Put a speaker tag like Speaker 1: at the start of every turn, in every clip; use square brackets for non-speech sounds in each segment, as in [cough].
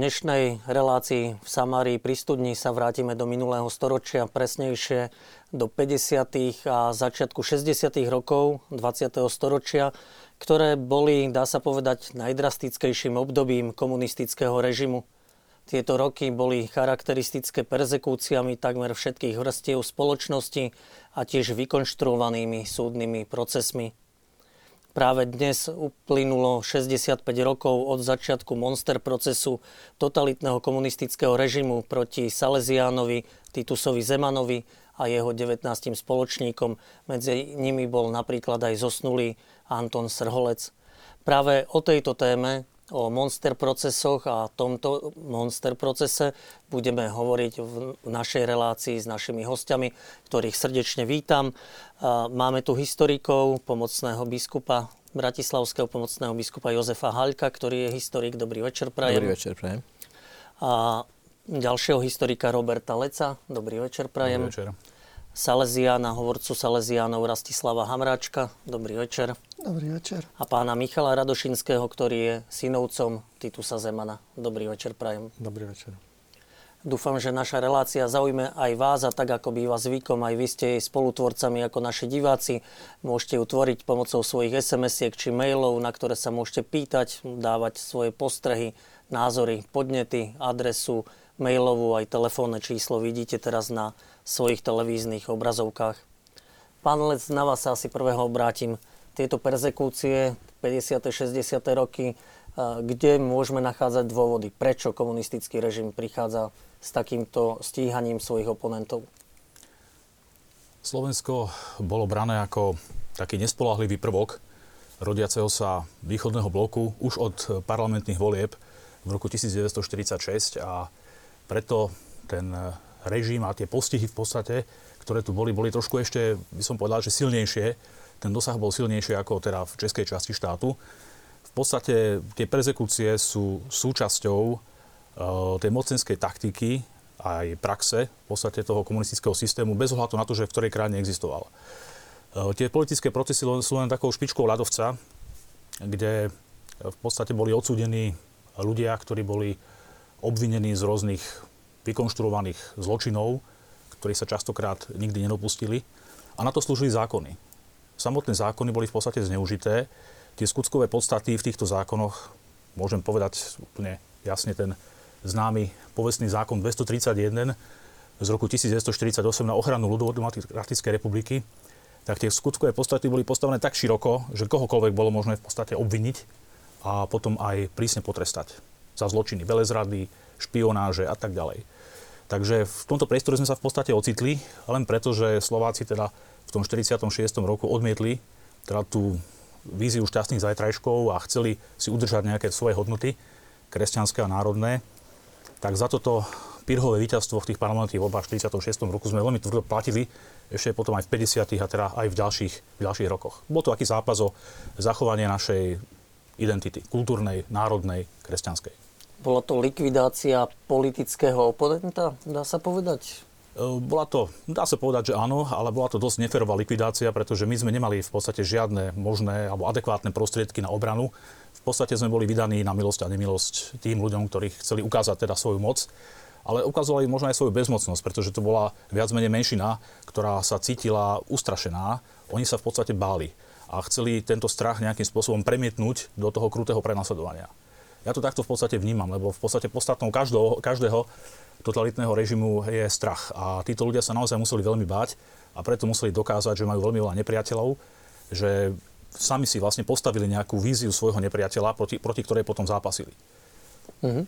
Speaker 1: Dnešnej relácii v Samárii pri studni sa vrátime do minulého storočia, presnejšie do 50. a začiatku 60. rokov 20. storočia, ktoré boli, dá sa povedať, najdrastickejším obdobím komunistického režimu. Tieto roky boli charakteristické perzekúciami takmer všetkých vrstiev spoločnosti a tiež vykonštruovanými súdnymi procesmi. Práve dnes uplynulo 65 rokov od začiatku monster procesu totalitného komunistického režimu proti Salesiánovi, Titusovi Zemanovi a jeho 19 spoločníkom. Medzi nimi bol napríklad aj zosnulý Anton Srholec. Práve o tejto téme o monster procesoch a tomto monster procese budeme hovoriť v našej relácii s našimi hostiami, ktorých srdečne vítam. Máme tu historikov, pomocného biskupa, bratislavského pomocného biskupa Jozefa Haľka, ktorý je historik. Dobrý večer, prajem.
Speaker 2: Dobrý večer, prajem.
Speaker 1: A ďalšieho historika Roberta Leca. Dobrý večer, prajem.
Speaker 3: Dobrý večer.
Speaker 1: Salesiána, hovorcu Salesiánov Rastislava Hamráčka. Dobrý večer.
Speaker 4: Dobrý večer.
Speaker 1: A pána Michala Radošinského, ktorý je synovcom Titusa Zemana. Dobrý večer, prajem.
Speaker 3: Dobrý večer.
Speaker 1: Dúfam, že naša relácia zaujme aj vás a tak, ako býva zvykom, aj vy ste jej spolutvorcami ako naši diváci. Môžete ju tvoriť pomocou svojich SMS-iek či mailov, na ktoré sa môžete pýtať, dávať svoje postrehy, názory, podnety, adresu, mailovú aj telefónne číslo vidíte teraz na svojich televíznych obrazovkách. Pán Lec, na vás sa asi prvého obrátim tieto perzekúcie 50. 60. roky, kde môžeme nachádzať dôvody, prečo komunistický režim prichádza s takýmto stíhaním svojich oponentov?
Speaker 3: Slovensko bolo brané ako taký nespolahlivý prvok rodiaceho sa východného bloku už od parlamentných volieb v roku 1946 a preto ten režim a tie postihy v podstate, ktoré tu boli, boli trošku ešte, by som povedal, že silnejšie ten dosah bol silnejší ako teda v českej časti štátu. V podstate tie perzekúcie sú súčasťou uh, tej mocenskej taktiky aj praxe v podstate toho komunistického systému bez ohľadu na to, že v ktorej krajine existoval. Uh, tie politické procesy sú len takou špičkou ľadovca, kde v podstate boli odsúdení ľudia, ktorí boli obvinení z rôznych vykonštruovaných zločinov, ktorí sa častokrát nikdy nedopustili. A na to slúžili zákony samotné zákony boli v podstate zneužité. Tie skutkové podstaty v týchto zákonoch, môžem povedať úplne jasne ten známy povestný zákon 231 z roku 1948 na ochranu ľudovodemokratickej republiky, tak tie skutkové podstaty boli postavené tak široko, že kohokoľvek bolo možné v podstate obviniť a potom aj prísne potrestať za zločiny velezrady, špionáže a tak ďalej. Takže v tomto priestore sme sa v podstate ocitli, len preto, že Slováci teda v tom 46. roku odmietli teda tú víziu šťastných zajtrajškov a chceli si udržať nejaké svoje hodnoty, kresťanské a národné, tak za toto Pirhové víťazstvo v tých parlamentných voľbách v 46. roku sme veľmi tvrdo platili, ešte potom aj v 50. a teda aj v ďalších, v ďalších rokoch. Bol to aký zápas o zachovanie našej identity, kultúrnej, národnej, kresťanskej.
Speaker 1: Bola to likvidácia politického oponenta, dá sa povedať?
Speaker 3: Ehm, bola to, dá sa povedať, že áno, ale bola to dosť neferová likvidácia, pretože my sme nemali v podstate žiadne možné alebo adekvátne prostriedky na obranu. V podstate sme boli vydaní na milosť a nemilosť tým ľuďom, ktorí chceli ukázať teda svoju moc, ale ukazovali možno aj svoju bezmocnosť, pretože to bola viac menej menšina, ktorá sa cítila ustrašená. Oni sa v podstate báli a chceli tento strach nejakým spôsobom premietnúť do toho krutého prenasledovania. Ja to takto v podstate vnímam, lebo v podstate podstatnou každého, každého totalitného režimu je strach. A títo ľudia sa naozaj museli veľmi báť a preto museli dokázať, že majú veľmi veľa nepriateľov, že sami si vlastne postavili nejakú víziu svojho nepriateľa, proti, proti ktorej potom zápasili.
Speaker 1: Mm-hmm.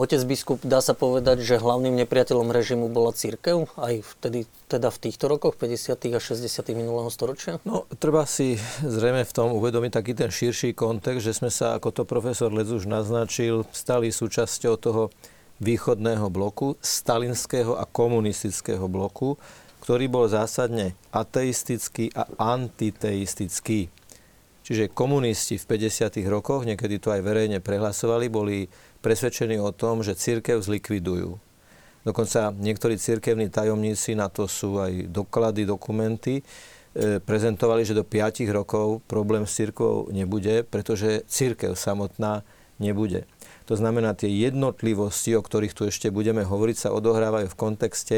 Speaker 1: Otec biskup, dá sa povedať, že hlavným nepriateľom režimu bola církev aj vtedy, teda v týchto rokoch, 50. a 60. minulého storočia?
Speaker 2: No, treba si zrejme v tom uvedomiť taký ten širší kontext, že sme sa, ako to profesor Lec už naznačil, stali súčasťou toho východného bloku, stalinského a komunistického bloku, ktorý bol zásadne ateistický a antiteistický. Čiže komunisti v 50. rokoch, niekedy to aj verejne prehlasovali, boli presvedčení o tom, že církev zlikvidujú. Dokonca niektorí církevní tajomníci, na to sú aj doklady, dokumenty, e, prezentovali, že do 5 rokov problém s církvou nebude, pretože církev samotná nebude. To znamená, tie jednotlivosti, o ktorých tu ešte budeme hovoriť, sa odohrávajú v kontexte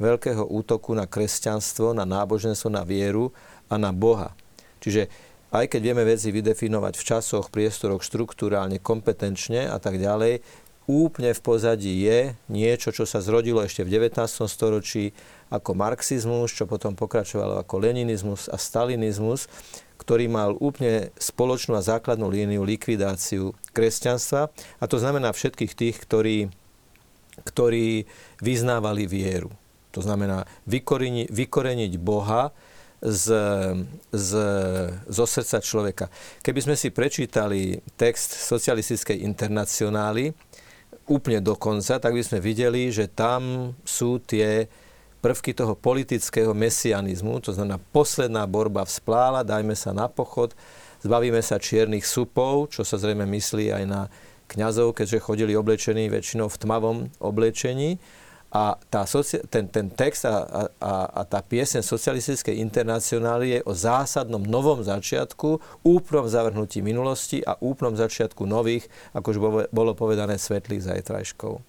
Speaker 2: veľkého útoku na kresťanstvo, na náboženstvo, na vieru a na Boha. Čiže aj keď vieme veci vydefinovať v časoch, priestoroch, štruktúrálne, kompetenčne a tak ďalej, úplne v pozadí je niečo, čo sa zrodilo ešte v 19. storočí ako marxizmus, čo potom pokračovalo ako leninizmus a stalinizmus, ktorý mal úplne spoločnú a základnú líniu likvidáciu kresťanstva. A to znamená všetkých tých, ktorí, ktorí vyznávali vieru. To znamená vykoreniť, vykoreniť Boha z, z, zo srdca človeka. Keby sme si prečítali text socialistickej internacionály úplne do konca, tak by sme videli, že tam sú tie prvky toho politického mesianizmu, to znamená posledná borba vzplála, dajme sa na pochod, zbavíme sa čiernych supov, čo sa zrejme myslí aj na kňazov, keďže chodili oblečení väčšinou v tmavom oblečení a tá socia- ten, ten text a, a, a tá piesen socialistickej internacionály je o zásadnom novom začiatku, úplnom zavrhnutí minulosti a úplnom začiatku nových, ako už bolo povedané, svetlých zajtrajškov.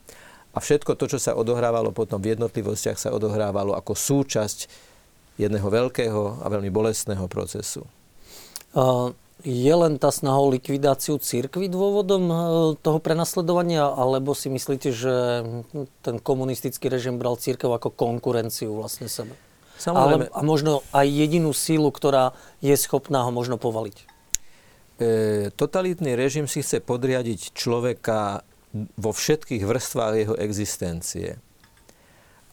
Speaker 2: A všetko to, čo sa odohrávalo potom v jednotlivostiach, sa odohrávalo ako súčasť jedného veľkého a veľmi bolestného procesu.
Speaker 1: Uh, je len tá snaha o likvidáciu církvy dôvodom e, toho prenasledovania, alebo si myslíte, že ten komunistický režim bral církev ako konkurenciu vlastne sebe? Samozrejme. Ale, a možno aj jedinú sílu, ktorá je schopná ho možno povaliť? E,
Speaker 2: totalitný režim si chce podriadiť človeka vo všetkých vrstvách jeho existencie.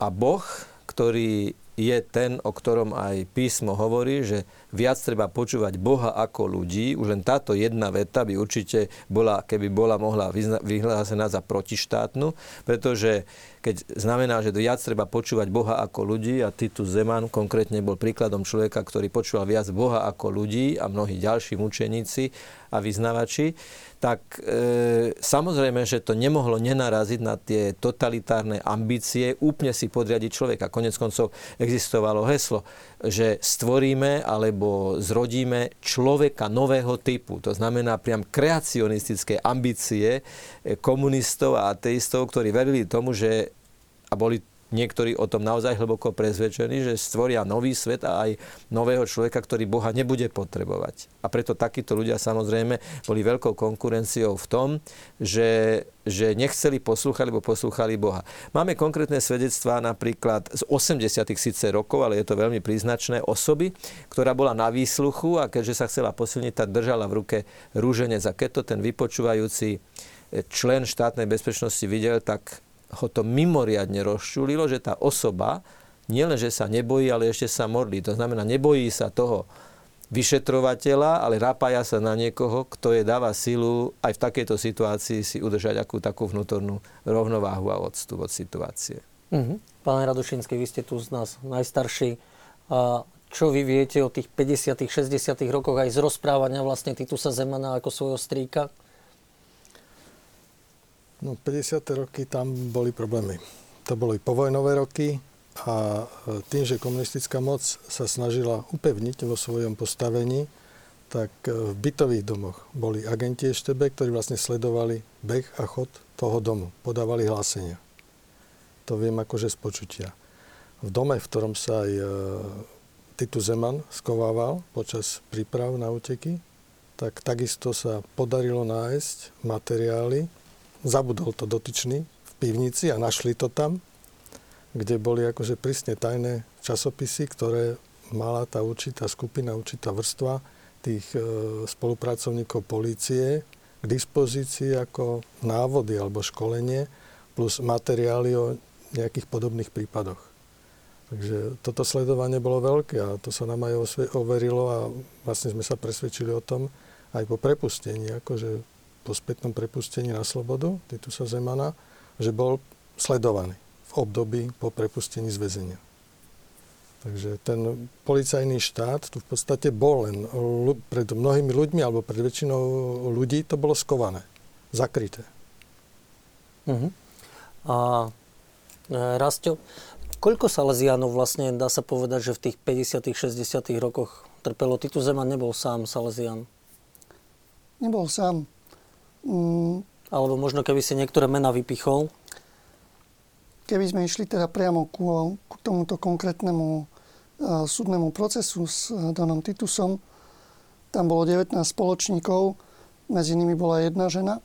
Speaker 2: A Boh, ktorý je ten, o ktorom aj písmo hovorí, že viac treba počúvať Boha ako ľudí. Už len táto jedna veta by určite bola, keby bola mohla vyhlásená za protištátnu, pretože keď znamená, že viac treba počúvať Boha ako ľudí a Titus Zeman konkrétne bol príkladom človeka, ktorý počúval viac Boha ako ľudí a mnohí ďalší mučeníci a vyznavači, tak e, samozrejme, že to nemohlo nenaraziť na tie totalitárne ambície úplne si podriadiť človeka. Konec koncov existovalo heslo, že stvoríme alebo zrodíme človeka nového typu. To znamená priam kreacionistické ambície e, komunistov a ateistov, ktorí verili tomu, že a boli niektorí o tom naozaj hlboko prezvedčení, že stvoria nový svet a aj nového človeka, ktorý Boha nebude potrebovať. A preto takíto ľudia samozrejme boli veľkou konkurenciou v tom, že, že nechceli poslúchať, lebo poslúchali Boha. Máme konkrétne svedectvá napríklad z 80. síce rokov, ale je to veľmi príznačné, osoby, ktorá bola na výsluchu a keďže sa chcela posilniť, tak držala v ruke rúženec. A keď to ten vypočúvajúci člen štátnej bezpečnosti videl, tak ho to mimoriadne rozčulilo, že tá osoba nielen, že sa nebojí, ale ešte sa modlí. To znamená, nebojí sa toho vyšetrovateľa, ale rapája sa na niekoho, kto je dáva silu aj v takejto situácii si udržať akú takú vnútornú rovnováhu a odstup od situácie.
Speaker 1: Uh-huh. Pán Radošinský, vy ste tu z nás najstarší. A čo vy viete o tých 50 60 rokoch aj z rozprávania vlastne Titusa Zemana ako svojho strýka?
Speaker 4: No 50. roky tam boli problémy. To boli povojnové roky a e, tým, že komunistická moc sa snažila upevniť vo svojom postavení, tak e, v bytových domoch boli agenti EŠTB, ktorí vlastne sledovali beh a chod toho domu, podávali hlásenia. To viem akože z počutia. V dome, v ktorom sa aj e, Titu Zeman skovával počas príprav na úteky, tak takisto sa podarilo nájsť materiály, zabudol to dotyčný v pivnici a našli to tam, kde boli akože prísne tajné časopisy, ktoré mala tá určitá skupina, určitá vrstva tých e, spolupracovníkov polície k dispozícii ako návody alebo školenie plus materiály o nejakých podobných prípadoch. Takže toto sledovanie bolo veľké a to sa nám aj overilo a vlastne sme sa presvedčili o tom aj po prepustení, akože po spätnom prepustení na slobodu Titusa Zemana, že bol sledovaný v období po prepustení z väzenia. Takže ten policajný štát tu v podstate bol len pred mnohými ľuďmi alebo pred väčšinou ľudí to bolo skované, zakryté.
Speaker 1: Uh-huh. A e, Rasto, koľko Salesianov vlastne dá sa povedať, že v tých 50 60 rokoch trpelo? Titus Zeman nebol sám Salesian.
Speaker 5: Nebol sám. Mm,
Speaker 1: Alebo možno keby si niektoré mena vypichol.
Speaker 5: Keby sme išli teda priamo ku, ku tomuto konkrétnemu uh, súdnemu procesu s uh, Donom Titusom, tam bolo 19 spoločníkov, medzi nimi bola jedna žena,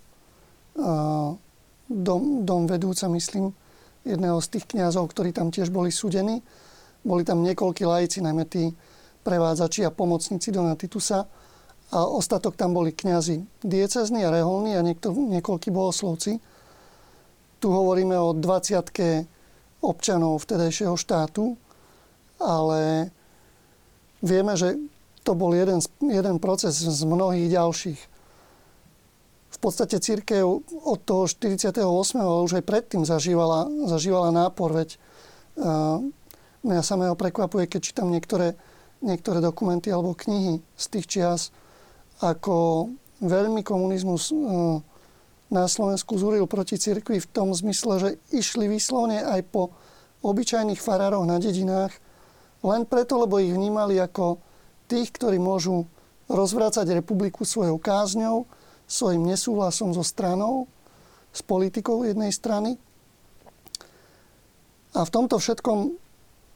Speaker 5: uh, dom, dom vedúca, myslím, jedného z tých kňazov, ktorí tam tiež boli súdení. Boli tam niekoľkí lajci, najmä tí prevádzači a pomocníci Dona Titusa. A ostatok tam boli kňazi diecezní a reholní a niekto, niekoľkí bohoslovci. Tu hovoríme o 20 občanov vtedajšieho štátu, ale vieme, že to bol jeden, jeden proces z mnohých ďalších. V podstate církev od toho 48. ale už aj predtým zažívala, zažívala nápor, veď uh, mňa samého prekvapuje, keď čítam niektoré, niektoré dokumenty alebo knihy z tých čias, ako veľmi komunizmus uh, na Slovensku zúril proti cirkvi v tom zmysle, že išli vyslovne aj po obyčajných farároch na dedinách, len preto, lebo ich vnímali ako tých, ktorí môžu rozvrácať republiku svojou kázňou, svojim nesúhlasom so stranou, s politikou jednej strany. A v tomto všetkom m,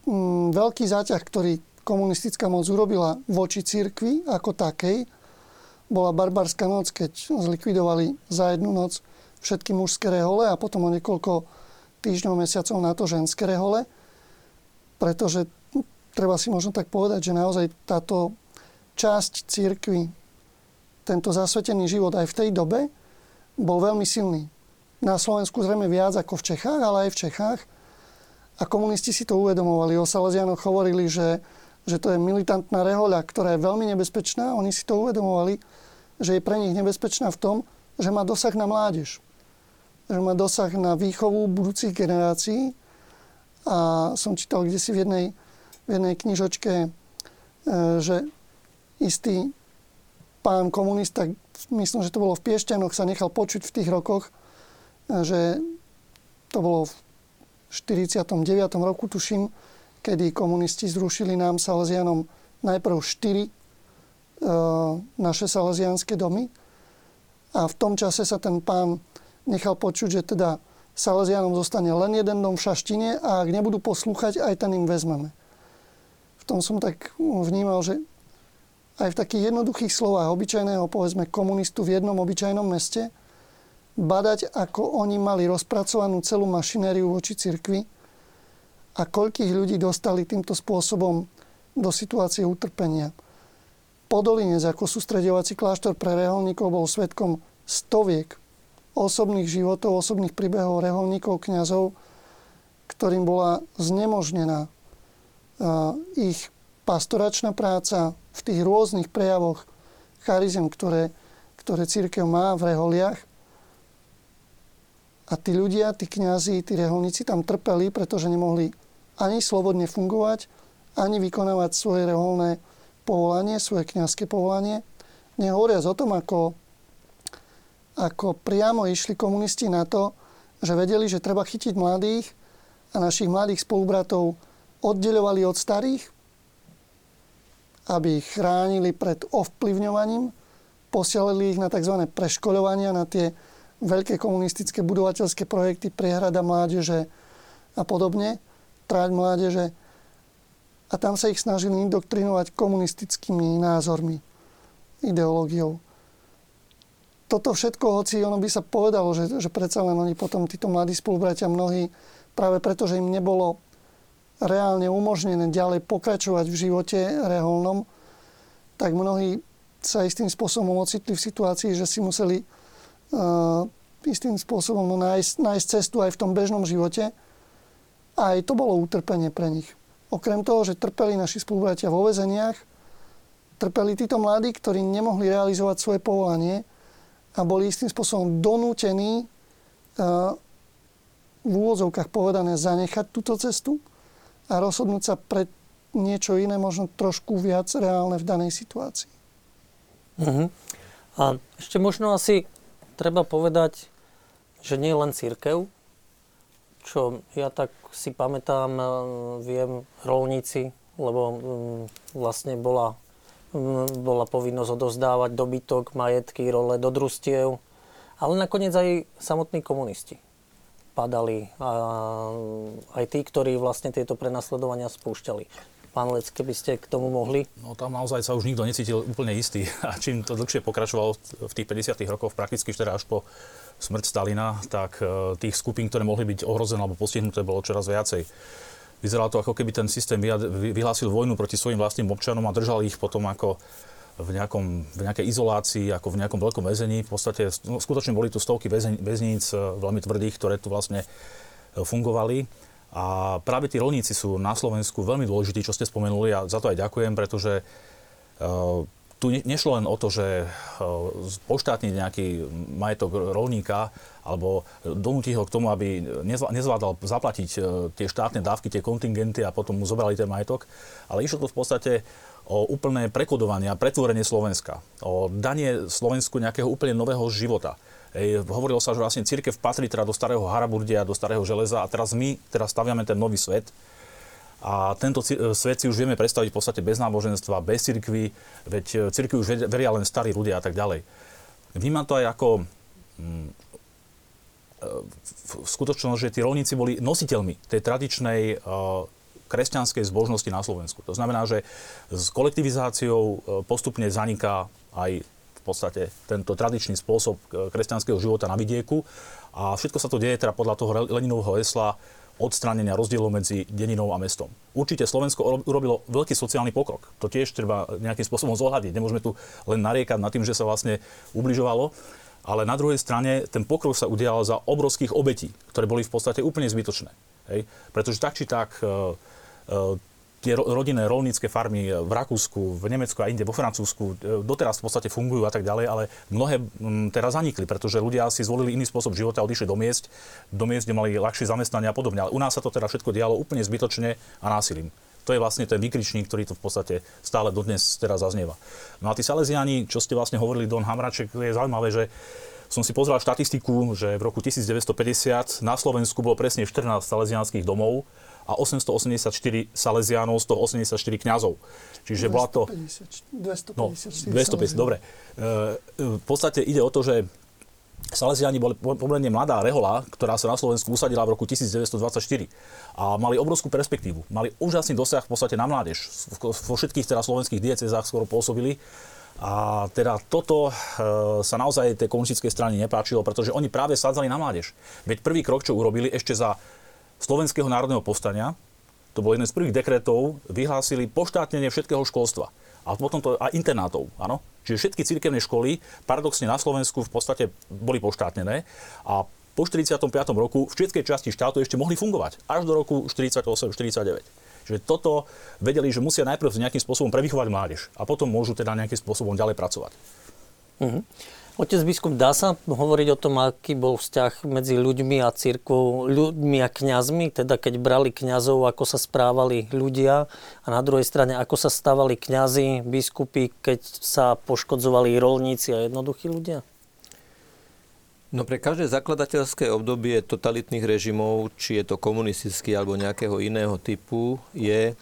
Speaker 5: mm, veľký záťah, ktorý komunistická moc urobila voči cirkvi ako takej, bola barbarská noc, keď zlikvidovali za jednu noc všetky mužské rehole a potom o niekoľko týždňov, mesiacov na to ženské rehole. Pretože treba si možno tak povedať, že naozaj táto časť církvy, tento zasvetený život aj v tej dobe bol veľmi silný. Na Slovensku zrejme viac ako v Čechách, ale aj v Čechách. A komunisti si to uvedomovali. O Salesianoch hovorili, že že to je militantná rehoľa, ktorá je veľmi nebezpečná. Oni si to uvedomovali, že je pre nich nebezpečná v tom, že má dosah na mládež. Že má dosah na výchovu budúcich generácií. A som čítal kde si v jednej, v jednej knižočke, e, že istý pán komunista, myslím, že to bolo v Piešťanoch, sa nechal počuť v tých rokoch, e, že to bolo v 49. roku, tuším, kedy komunisti zrušili nám Salesianom najprv štyri e, naše salesianské domy. A v tom čase sa ten pán nechal počuť, že teda Salesianom zostane len jeden dom v Šaštine a ak nebudú poslúchať, aj ten im vezmeme. V tom som tak vnímal, že aj v takých jednoduchých slovách obyčajného, povedzme, komunistu v jednom obyčajnom meste, badať, ako oni mali rozpracovanú celú mašinériu voči cirkvi, a koľkých ľudí dostali týmto spôsobom do situácie utrpenia. Podolinec ako sústredovací kláštor pre reholníkov bol svetkom stoviek osobných životov, osobných príbehov reholníkov, kňazov, ktorým bola znemožnená ich pastoračná práca v tých rôznych prejavoch charizm, ktoré, ktoré církev má v reholiach. A tí ľudia, tí kňazi, tí reholníci tam trpeli, pretože nemohli ani slobodne fungovať, ani vykonávať svoje reholné povolanie, svoje kniazské povolanie. Nehovoriac o tom, ako, ako priamo išli komunisti na to, že vedeli, že treba chytiť mladých a našich mladých spolubratov oddeľovali od starých, aby ich chránili pred ovplyvňovaním, posielali ich na tzv. preškoľovania, na tie veľké komunistické budovateľské projekty, priehrada mládeže a podobne tráť mládeže a tam sa ich snažili indoktrinovať komunistickými názormi, ideológiou. Toto všetko, hoci ono by sa povedalo, že, že predsa len oni potom, títo mladí spolubratia mnohí, práve preto, že im nebolo reálne umožnené ďalej pokračovať v živote reholnom, tak mnohí sa istým spôsobom ocitli v situácii, že si museli uh, istým spôsobom nájsť, nájsť cestu aj v tom bežnom živote, a aj to bolo utrpenie pre nich. Okrem toho, že trpeli naši spolubratia vo väzeniach, trpeli títo mladí, ktorí nemohli realizovať svoje povolanie a boli istým spôsobom donútení uh, v úvodzovkách povedané zanechať túto cestu a rozhodnúť sa pre niečo iné, možno trošku viac reálne v danej situácii.
Speaker 1: Uh-huh. A ešte možno asi treba povedať, že nie len církev, čo ja tak si pamätám, e, viem, rolníci, lebo mm, vlastne bola, mm, bola povinnosť odozdávať dobytok, majetky, role do družstiev Ale nakoniec aj samotní komunisti padali. Aj tí, ktorí vlastne tieto prenasledovania spúšťali. Pán Lec, keby ste k tomu mohli?
Speaker 3: No tam naozaj sa už nikto necítil úplne istý. [laughs] A čím to dlhšie pokračovalo v tých 50 rokoch, prakticky teda až po smrť Stalina, tak e, tých skupín, ktoré mohli byť ohrozené alebo postihnuté, bolo čoraz viacej. Vyzeralo to, ako keby ten systém vyhlásil vojnu proti svojim vlastným občanom a držal ich potom ako v, nejakom, v nejakej izolácii, ako v nejakom veľkom väzení. V podstate no, skutočne boli tu stovky väzníc e, veľmi tvrdých, ktoré tu vlastne e, fungovali. A práve tí rolníci sú na Slovensku veľmi dôležití, čo ste spomenuli a za to aj ďakujem, pretože uh, tu nešlo len o to, že uh, poštátniť nejaký majetok rolníka alebo donútiť ho k tomu, aby nezvládal zaplatiť uh, tie štátne dávky, tie kontingenty a potom mu zobrali ten majetok, ale išlo to v podstate o úplné prekodovanie a pretvorenie Slovenska, o danie Slovensku nejakého úplne nového života. Hovorilo sa, že vlastne církev patrí teda do starého Haraburdia, do starého železa a teraz my teraz staviame ten nový svet. A tento svet si už vieme predstaviť v podstate bez náboženstva, bez cirkvy, veď e, cirkvi už veria len starí ľudia a tak ďalej. Vnímam to aj ako e, v skutočnosti, že tí rolníci boli nositeľmi tej tradičnej kresťanskej zbožnosti na Slovensku. To znamená, že s kolektivizáciou e, postupne zaniká aj podstate tento tradičný spôsob e, kresťanského života na vidieku a všetko sa to deje teda podľa toho Leninovho hesla odstránenia rozdielov medzi deninou a mestom. Určite Slovensko urobilo veľký sociálny pokrok. To tiež treba nejakým spôsobom zohľadiť. Nemôžeme tu len nariekať nad tým, že sa vlastne ubližovalo. Ale na druhej strane ten pokrok sa udial za obrovských obetí, ktoré boli v podstate úplne zbytočné. Hej? Pretože tak či tak e, E, tie rodinné rolnícke farmy v Rakúsku, v Nemecku a inde, vo Francúzsku e, doteraz v podstate fungujú a tak ďalej, ale mnohé teraz zanikli, pretože ľudia si zvolili iný spôsob života, odišli do miest, do miest, kde mali ľahšie zamestnania a podobne. Ale u nás sa to teda všetko dialo úplne zbytočne a násilím. To je vlastne ten výkričník, ktorý to v podstate stále dodnes teraz zaznieva. No a tí Salesiani, čo ste vlastne hovorili, Don Hamraček, je zaujímavé, že som si pozrel štatistiku, že v roku 1950 na Slovensku bolo presne 14 salesianských domov, a 884 Salesiánov, z toho 84 kňazov. Čiže 250, bola to... 250, no, 250, dobre. E, v podstate ide o to, že Salesiani boli pomerne mladá rehola, ktorá sa na Slovensku usadila v roku 1924 a mali obrovskú perspektívu. Mali úžasný dosah v podstate na mládež. Vo všetkých teda slovenských diecezách skoro pôsobili. A teda toto e, sa naozaj tej komunistickej strany nepáčilo, pretože oni práve sádzali na mládež. Veď prvý krok, čo urobili ešte za Slovenského národného povstania, to bol jeden z prvých dekretov, vyhlásili poštátnenie všetkého školstva. A potom to aj internátov, áno. Čiže všetky cirkevné školy paradoxne na Slovensku v podstate boli poštátnené a po 45. roku v všetkej časti štátu ešte mohli fungovať. Až do roku 48-49. Čiže toto vedeli, že musia najprv nejakým spôsobom prevychovať mládež a potom môžu teda nejakým spôsobom ďalej pracovať.
Speaker 1: Uh-huh. Otec biskup, dá sa hovoriť o tom, aký bol vzťah medzi ľuďmi a církvou, ľuďmi a kňazmi, teda keď brali kňazov, ako sa správali ľudia a na druhej strane, ako sa stávali kňazi, biskupy, keď sa poškodzovali rolníci a jednoduchí ľudia?
Speaker 2: No pre každé zakladateľské obdobie totalitných režimov, či je to komunistický alebo nejakého iného typu, je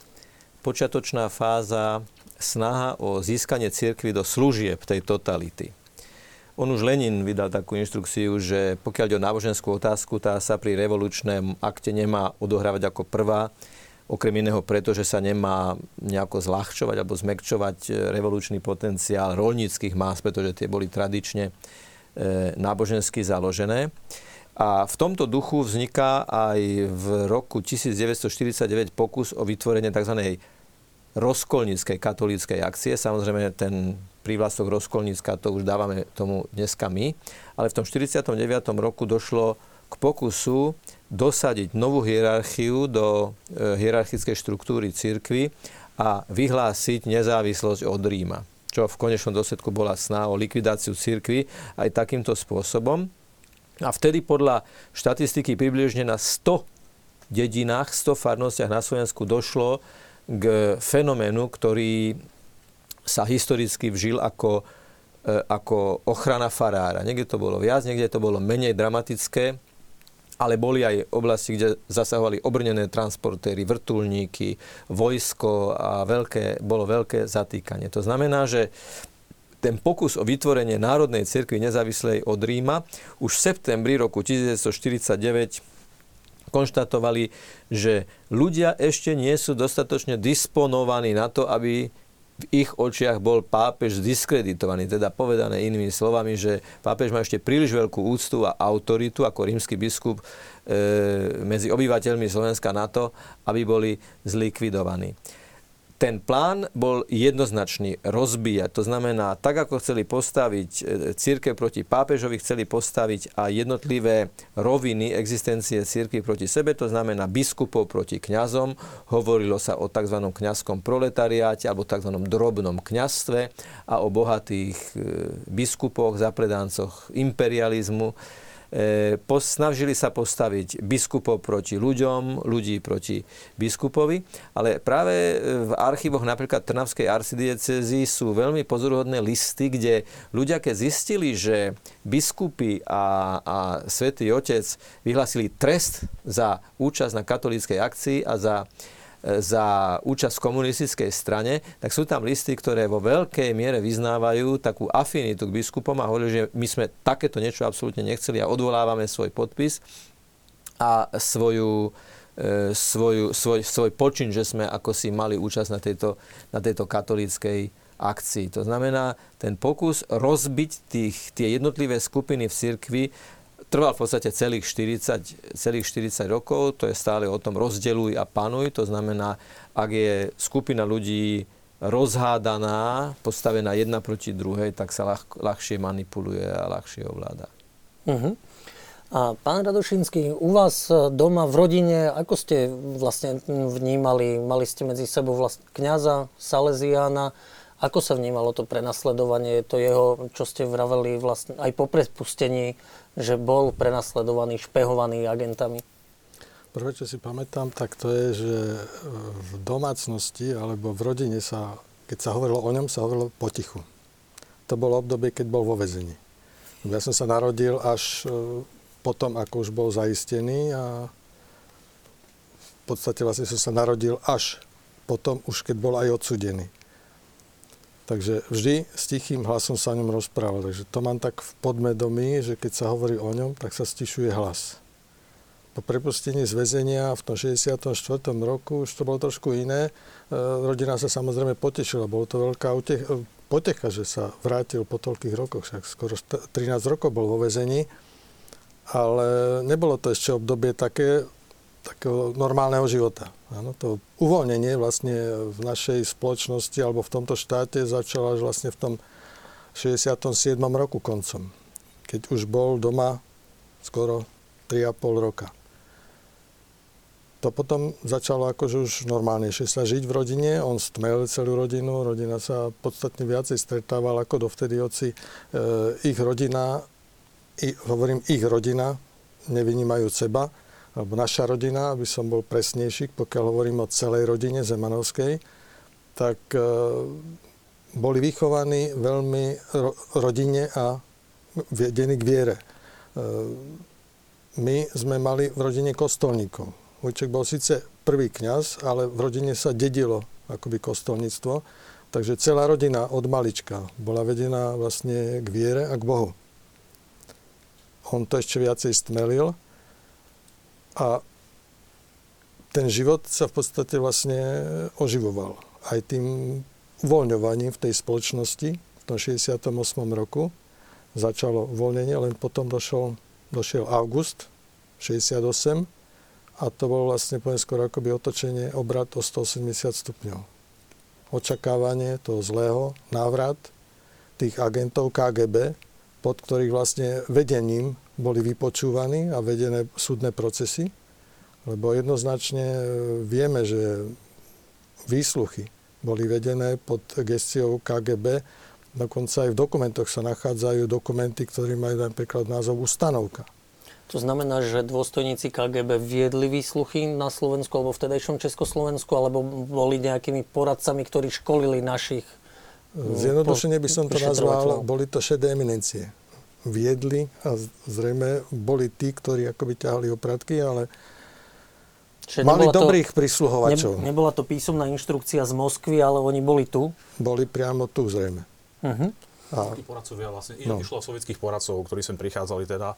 Speaker 2: počiatočná fáza snaha o získanie cirkvy do služieb tej totality. On už Lenin vydal takú inštrukciu, že pokiaľ ide o náboženskú otázku, tá sa pri revolučnom akte nemá odohrávať ako prvá, okrem iného preto, že sa nemá nejako zľahčovať alebo zmekčovať revolučný potenciál rolníckých más, pretože tie boli tradične nábožensky založené. A v tomto duchu vzniká aj v roku 1949 pokus o vytvorenie tzv. rozkolníckej katolíckej akcie. Samozrejme, ten prívlastok Rozkolnícka, to už dávame tomu dneska my. Ale v tom 49. roku došlo k pokusu dosadiť novú hierarchiu do e, hierarchickej štruktúry cirkvy a vyhlásiť nezávislosť od Ríma čo v konečnom dôsledku bola sná o likvidáciu cirkvy aj takýmto spôsobom. A vtedy podľa štatistiky približne na 100 dedinách, 100 farnostiach na Slovensku došlo k fenoménu, ktorý sa historicky vžil ako, e, ako ochrana farára. Niekde to bolo viac, niekde to bolo menej dramatické, ale boli aj oblasti, kde zasahovali obrnené transportéry, vrtulníky, vojsko a veľké, bolo veľké zatýkanie. To znamená, že ten pokus o vytvorenie Národnej cirkvi nezávislej od Ríma už v septembri roku 1949 konštatovali, že ľudia ešte nie sú dostatočne disponovaní na to, aby v ich očiach bol pápež zdiskreditovaný. Teda povedané inými slovami, že pápež má ešte príliš veľkú úctu a autoritu ako rímsky biskup e, medzi obyvateľmi Slovenska na to, aby boli zlikvidovaní ten plán bol jednoznačný rozbíjať. To znamená, tak ako chceli postaviť e, církev proti pápežovi, chceli postaviť aj jednotlivé roviny existencie církvy proti sebe, to znamená biskupov proti kňazom. Hovorilo sa o tzv. kňazskom proletariáte alebo tzv. drobnom kňazstve a o bohatých e, biskupoch, zapredáncoch imperializmu snažili sa postaviť biskupov proti ľuďom, ľudí proti biskupovi, ale práve v archívoch napríklad Trnavskej arcidiecezy sú veľmi pozoruhodné listy, kde ľudia, keď zistili, že biskupy a, a svätý Otec vyhlasili trest za účasť na katolíckej akcii a za za účasť v komunistickej strane, tak sú tam listy, ktoré vo veľkej miere vyznávajú takú afinitu k biskupom a hovorí, že my sme takéto niečo absolútne nechceli a odvolávame svoj podpis a svoju, e, svoju, svoj, svoj počin, že sme ako si mali účasť na tejto, na tejto katolíckej akcii. To znamená, ten pokus rozbiť tých, tie jednotlivé skupiny v cirkvi trval v podstate celých 40, celých 40 rokov. To je stále o tom rozdeluj a panuj. To znamená, ak je skupina ľudí rozhádaná, postavená jedna proti druhej, tak sa ľah, ľahšie manipuluje a ľahšie ovláda. Uh-huh.
Speaker 1: A pán Radošinský, u vás doma v rodine, ako ste vlastne vnímali, mali ste medzi sebou vlastne kniaza, Salesiána, ako sa vnímalo to prenasledovanie, to jeho, čo ste vraveli vlastne aj po prepustení, že bol prenasledovaný, špehovaný agentami?
Speaker 4: Prvé, čo si pamätám, tak to je, že v domácnosti alebo v rodine sa, keď sa hovorilo o ňom, sa hovorilo potichu. To bolo obdobie, keď bol vo vezení. Ja som sa narodil až e, potom, ako už bol zaistený a v podstate vlastne som sa narodil až potom, už keď bol aj odsudený. Takže vždy s tichým hlasom sa o ňom rozprával. Takže to mám tak v podmedomí, že keď sa hovorí o ňom, tak sa stišuje hlas. Po prepustení z väzenia v tom 64. roku už to bolo trošku iné. E, rodina sa samozrejme potešila. Bolo to veľká potecha, že sa vrátil po toľkých rokoch. Však skoro 13 rokov bol vo väzení. Ale nebolo to ešte obdobie také, takého normálneho života. Áno, to uvoľnenie vlastne v našej spoločnosti alebo v tomto štáte začalo až vlastne v tom 67. roku koncom, keď už bol doma skoro 3,5 roka. To potom začalo akože už normálnejšie sa žiť v rodine. On stmel celú rodinu, rodina sa podstatne viacej stretávala ako dovtedy oci. E, ich rodina, i, hovorím ich rodina, nevynímajú seba, alebo naša rodina, aby som bol presnejší, pokiaľ hovorím o celej rodine Zemanovskej, tak e, boli vychovaní veľmi ro, rodine a viedení k viere. E, my sme mali v rodine kostolníkov. Vojček bol síce prvý kňaz, ale v rodine sa dedilo akoby kostolníctvo, takže celá rodina od malička bola vedená vlastne k viere a k Bohu. On to ešte viacej stmelil, a ten život sa v podstate vlastne oživoval. Aj tým uvoľňovaním v tej spoločnosti v tom 68. roku začalo uvoľnenie, len potom došol, došiel august 68 a to bolo vlastne poviem skôr akoby otočenie, obrat o 180 stupňov. Očakávanie toho zlého, návrat tých agentov KGB, pod ktorých vlastne vedením boli vypočúvaní a vedené súdne procesy, lebo jednoznačne vieme, že výsluchy boli vedené pod gestiou KGB. Dokonca aj v dokumentoch sa nachádzajú dokumenty, ktoré majú napríklad názov ustanovka.
Speaker 1: To znamená, že dôstojníci KGB viedli výsluchy na Slovensku alebo vtedajšom Československu, alebo boli nejakými poradcami, ktorí školili našich
Speaker 4: Zjednodušene by som to nazval, boli to šedé eminencie viedli a zrejme boli tí, ktorí akoby ťahali opratky, ale Čiže mali dobrých to, prisluhovačov.
Speaker 1: Ne, nebola to písomná inštrukcia z Moskvy, ale oni boli tu?
Speaker 4: Boli priamo tu zrejme. Uh-huh.
Speaker 3: A, poradcovia vlastne, no. išlo o sovietských poradcov, ktorí sem prichádzali teda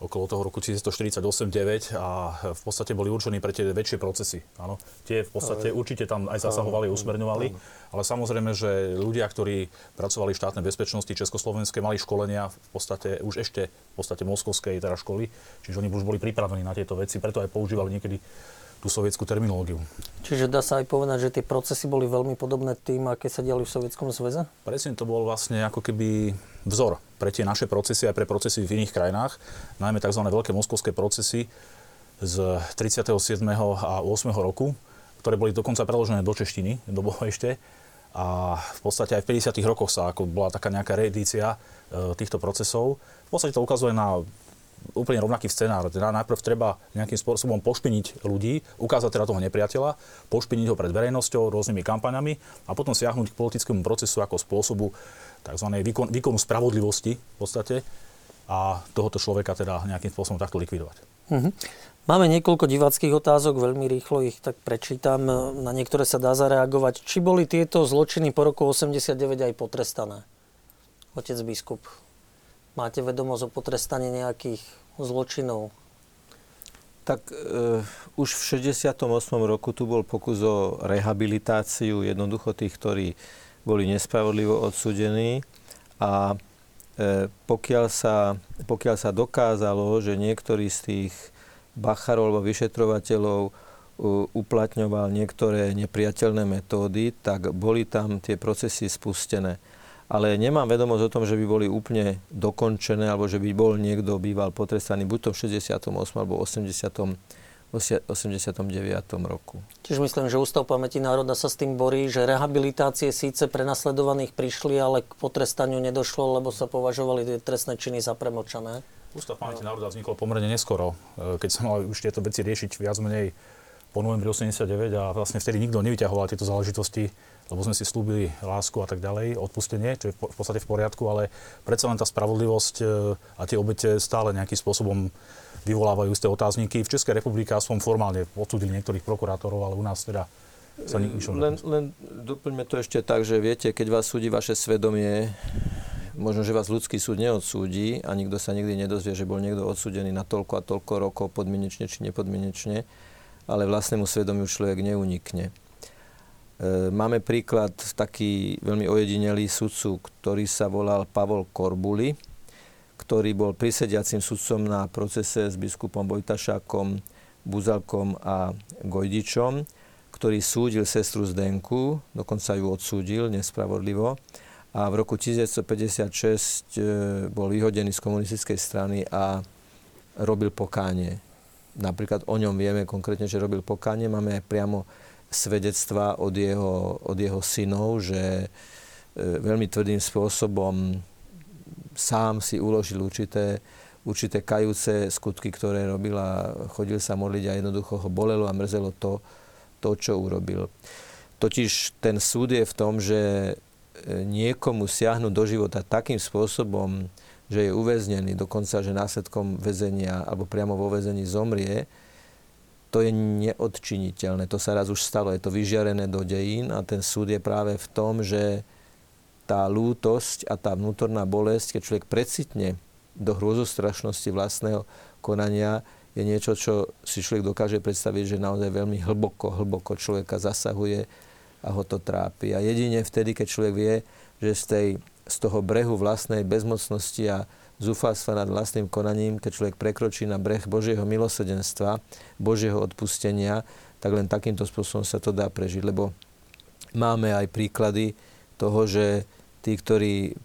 Speaker 3: okolo toho roku 1948-9 a v podstate boli určení pre tie väčšie procesy. Áno. Tie v podstate ale, určite tam aj zasahovali, a usmerňovali, ale samozrejme, že ľudia, ktorí pracovali v štátnej bezpečnosti Československej, mali školenia v podstate už ešte v podstate moskovskej teda školy, čiže oni už boli pripravení na tieto veci, preto aj používali niekedy tú sovietskú terminológiu.
Speaker 1: Čiže dá sa aj povedať, že tie procesy boli veľmi podobné tým, aké sa diali v Sovietskom zväze?
Speaker 3: Presne, to bol vlastne ako keby vzor pre tie naše procesy aj pre procesy v iných krajinách, najmä tzv. veľké moskovské procesy z 37. a 8. roku, ktoré boli dokonca preložené do češtiny, do ešte. A v podstate aj v 50. rokoch sa ako bola taká nejaká reedícia e, týchto procesov. V podstate to ukazuje na úplne rovnaký scenár. Teda najprv treba nejakým spôsobom pošpiniť ľudí, ukázať teda toho nepriateľa, pošpiniť ho pred verejnosťou rôznymi kampaňami a potom siahnuť k politickému procesu ako spôsobu tzv. Výkon, výkonu spravodlivosti v podstate a tohoto človeka teda nejakým spôsobom takto likvidovať.
Speaker 1: Uh-huh. Máme niekoľko diváckých otázok, veľmi rýchlo ich tak prečítam. Na niektoré sa dá zareagovať. Či boli tieto zločiny po roku 89 aj potrestané? Otec biskup. Máte vedomosť o potrestaní nejakých zločinov?
Speaker 2: Tak e, už v 68. roku tu bol pokus o rehabilitáciu jednoducho tých, ktorí boli nespravodlivo odsudení a e, pokiaľ, sa, pokiaľ sa dokázalo, že niektorý z tých bacharov alebo vyšetrovateľov uplatňoval niektoré nepriateľné metódy, tak boli tam tie procesy spustené ale nemám vedomosť o tom, že by boli úplne dokončené, alebo že by bol niekto býval potrestaný buď v 68. alebo 80. 89. roku.
Speaker 1: Čiže myslím, že Ústav pamäti národa sa s tým borí, že rehabilitácie síce prenasledovaných prišli, ale k potrestaniu nedošlo, lebo sa považovali tie trestné činy za premočané.
Speaker 3: Ústav pamäti národa vznikol pomerne neskoro, e, keď sa mali už tieto veci riešiť viac menej po novembri 89 a vlastne vtedy nikto nevyťahoval tieto záležitosti lebo sme si slúbili lásku a tak ďalej, odpustenie, čo je v podstate v poriadku, ale predsa len tá spravodlivosť e, a tie obete stále nejakým spôsobom vyvolávajú tie otázniky. V Českej republike aspoň formálne odsúdili niektorých prokurátorov, ale u nás teda sa nič
Speaker 2: len, len doplňme to ešte tak, že viete, keď vás súdi vaše svedomie, možno, že vás ľudský súd neodsúdi a nikto sa nikdy nedozvie, že bol niekto odsúdený na toľko a toľko rokov podmienečne či nepodmienečne, ale vlastnému svedomiu človek neunikne. E, máme príklad taký veľmi ojedinelý sudcu, ktorý sa volal Pavol Korbuli, ktorý bol prisediacim sudcom na procese s biskupom Vojtašákom, Buzalkom a Gojdičom, ktorý súdil sestru Zdenku, dokonca ju odsúdil nespravodlivo. A v roku 1956 e, bol vyhodený z komunistickej strany a robil pokánie. Napríklad o ňom vieme konkrétne, že robil pokánie. Máme priamo svedectva od jeho, od jeho synov, že e, veľmi tvrdým spôsobom sám si uložil určité, určité kajúce skutky, ktoré robil a chodil sa modliť a jednoducho ho bolelo a mrzelo to, to čo urobil. Totiž ten súd je v tom, že e, niekomu siahnuť do života takým spôsobom, že je uväznený, dokonca, že následkom väzenia alebo priamo vo väzení zomrie, to je neodčiniteľné. To sa raz už stalo, je to vyžiarené do dejín a ten súd je práve v tom, že tá lútosť a tá vnútorná bolesť, keď človek precitne do hrôzostrašnosti vlastného konania, je niečo, čo si človek dokáže predstaviť, že naozaj veľmi hlboko, hlboko človeka zasahuje a ho to trápi. A jedine vtedy, keď človek vie, že z, tej, z toho brehu vlastnej bezmocnosti a zúfalstva nad vlastným konaním, keď človek prekročí na breh Božieho milosedenstva, Božieho odpustenia, tak len takýmto spôsobom sa to dá prežiť. Lebo máme aj príklady toho, že tí, ktorí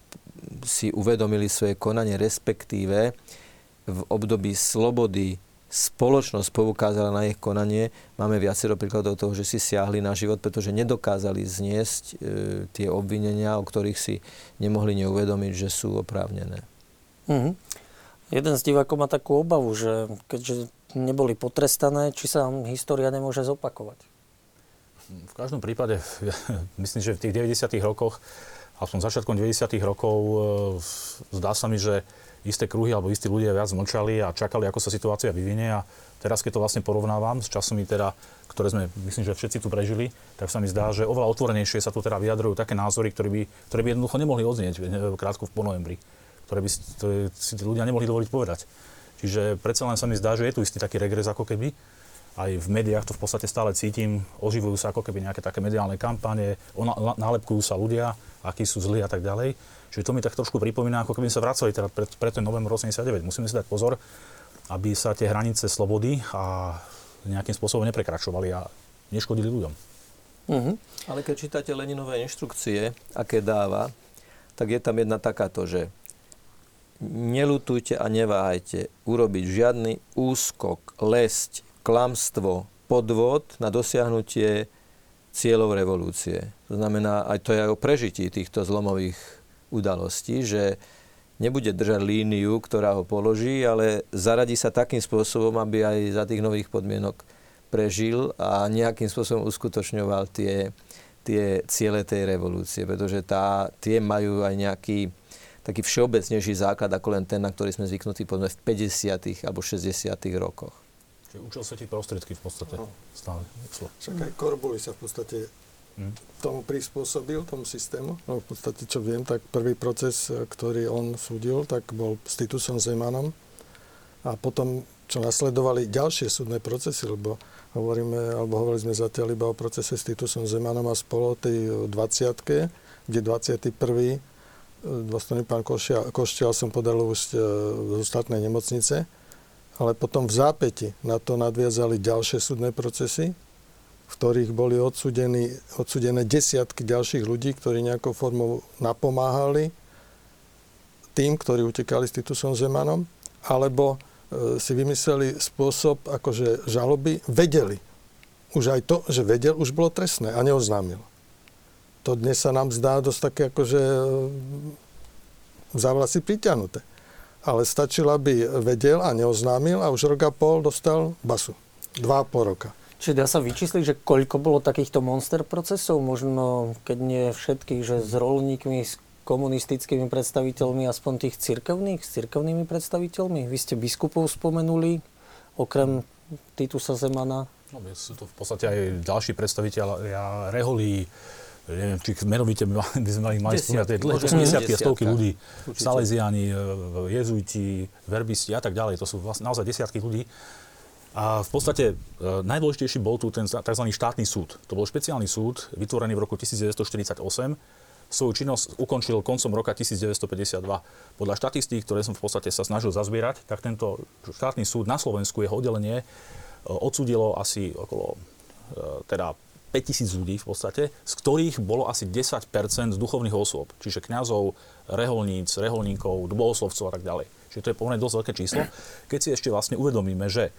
Speaker 2: si uvedomili svoje konanie, respektíve v období slobody spoločnosť poukázala na ich konanie. Máme viacero príkladov toho, že si siahli na život, pretože nedokázali zniesť e, tie obvinenia, o ktorých si nemohli neuvedomiť, že sú oprávnené.
Speaker 1: Mm-hmm. Jeden z divákov má takú obavu, že keďže neboli potrestané, či sa história nemôže zopakovať.
Speaker 3: V každom prípade, [laughs] myslím, že v tých 90. rokoch, aspoň začiatkom 90. rokov, e, zdá sa mi, že isté kruhy alebo istí ľudia viac mlčali a čakali, ako sa situácia vyvinie a teraz, keď to vlastne porovnávam s časmi teda, ktoré sme, myslím, že všetci tu prežili, tak sa mi zdá, že oveľa otvorenejšie sa tu teda vyjadrujú také názory, ktoré by, ktoré by jednoducho nemohli odznieť krátko v novembri, ktoré by si ľudia nemohli dovoliť povedať. Čiže predsa len sa mi zdá, že je tu istý taký regres ako keby. Aj v médiách to v podstate stále cítim, oživujú sa ako keby nejaké také mediálne kampane, nálepkujú sa ľudia, akí sú zlí a tak ďalej. Čiže to mi tak trošku pripomína, ako keby sa vracali teda pre, pre ten november 89. Musíme si dať pozor, aby sa tie hranice slobody a nejakým spôsobom neprekračovali a neškodili ľuďom.
Speaker 2: Uh-huh. Ale keď čítate Leninové inštrukcie, aké dáva, tak je tam jedna takáto, že nelutujte a neváhajte urobiť žiadny úskok, lesť, klamstvo, podvod na dosiahnutie cieľov revolúcie. To znamená, aj to je o prežití týchto zlomových udalostí, že nebude držať líniu, ktorá ho položí, ale zaradí sa takým spôsobom, aby aj za tých nových podmienok prežil a nejakým spôsobom uskutočňoval tie, tie ciele tej revolúcie, pretože tá, tie majú aj nejaký taký všeobecnejší základ ako len ten, na ktorý sme zvyknutí povedzme v 50. alebo 60. rokoch.
Speaker 3: Čiže učil sa ti prostriedky v podstate no. stále.
Speaker 4: Však aj Korbuli sa v podstate hm. tomu prispôsobil, tomu systému. No v podstate, čo viem, tak prvý proces, ktorý on súdil, tak bol s Titusom Zemanom. A potom, čo nasledovali ďalšie súdne procesy, lebo hovoríme, alebo hovorili sme zatiaľ iba o procese s Titusom Zemanom a spolo tej 20 kde 21 vlastne pán Košťal som podal už e, z ostatnej nemocnice, ale potom v zápäti na to nadviazali ďalšie súdne procesy, v ktorých boli odsudení, odsudené desiatky ďalších ľudí, ktorí nejakou formou napomáhali tým, ktorí utekali s Titusom Zemanom, alebo e, si vymysleli spôsob akože žaloby, vedeli. Už aj to, že vedel, už bolo trestné a neoznámil to dnes sa nám zdá dosť také akože za vlasy priťahnuté. Ale stačilo, aby vedel a neoznámil a už rok a pol dostal basu. Dva a pol roka.
Speaker 1: Čiže dá sa vyčísliť, že koľko bolo takýchto monster procesov, možno keď nie všetkých, že s rolníkmi, s komunistickými predstaviteľmi, aspoň tých cirkevných, s cirkevnými predstaviteľmi? Vy ste biskupov spomenuli, okrem Titusa Zemana.
Speaker 3: No, sú to v podstate aj ďalší predstaviteľ, reholí, neviem, či menovite by sme mali, mali spomínať, to desiatky a stovky ľudí. Salesiani, e, jezuiti, verbisti a tak ďalej. To sú vlastne naozaj desiatky ľudí. A v podstate e, najdôležitejší bol tu ten tzv. štátny súd. To bol špeciálny súd, vytvorený v roku 1948. Svoju činnosť ukončil koncom roka 1952. Podľa štatistík, ktoré som v podstate sa snažil zazbierať, tak tento štátny súd na Slovensku, jeho oddelenie, e, odsudilo asi okolo teda 5000 ľudí v podstate, z ktorých bolo asi 10% z duchovných osôb, čiže kňazov, reholníc, reholníkov, bohoslovcov a tak ďalej. Čiže to je pomerne dosť veľké číslo. Keď si ešte vlastne uvedomíme, že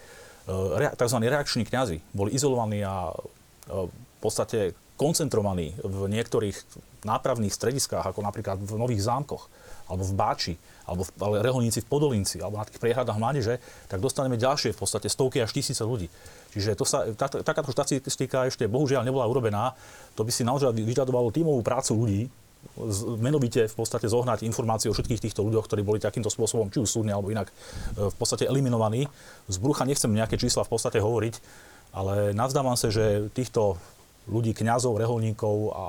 Speaker 3: e, tzv. reakční kňazi boli izolovaní a e, v podstate koncentrovaní v niektorých nápravných strediskách, ako napríklad v Nových zámkoch, alebo v Báči, alebo v, ale reholníci v Podolinci, alebo na tých priehradách mládeže, tak dostaneme ďalšie v podstate stovky až tisíce ľudí. Čiže to sa, tá, takáto štatistika ešte bohužiaľ nebola urobená. To by si naozaj vyžadovalo tímovú prácu ľudí, menovite v podstate zohnať informácie o všetkých týchto ľuďoch, ktorí boli takýmto spôsobom, či už súdne alebo inak, e, v podstate eliminovaní. Z brucha nechcem nejaké čísla v podstate hovoriť, ale nazdávam sa, že týchto ľudí, kňazov, reholníkov a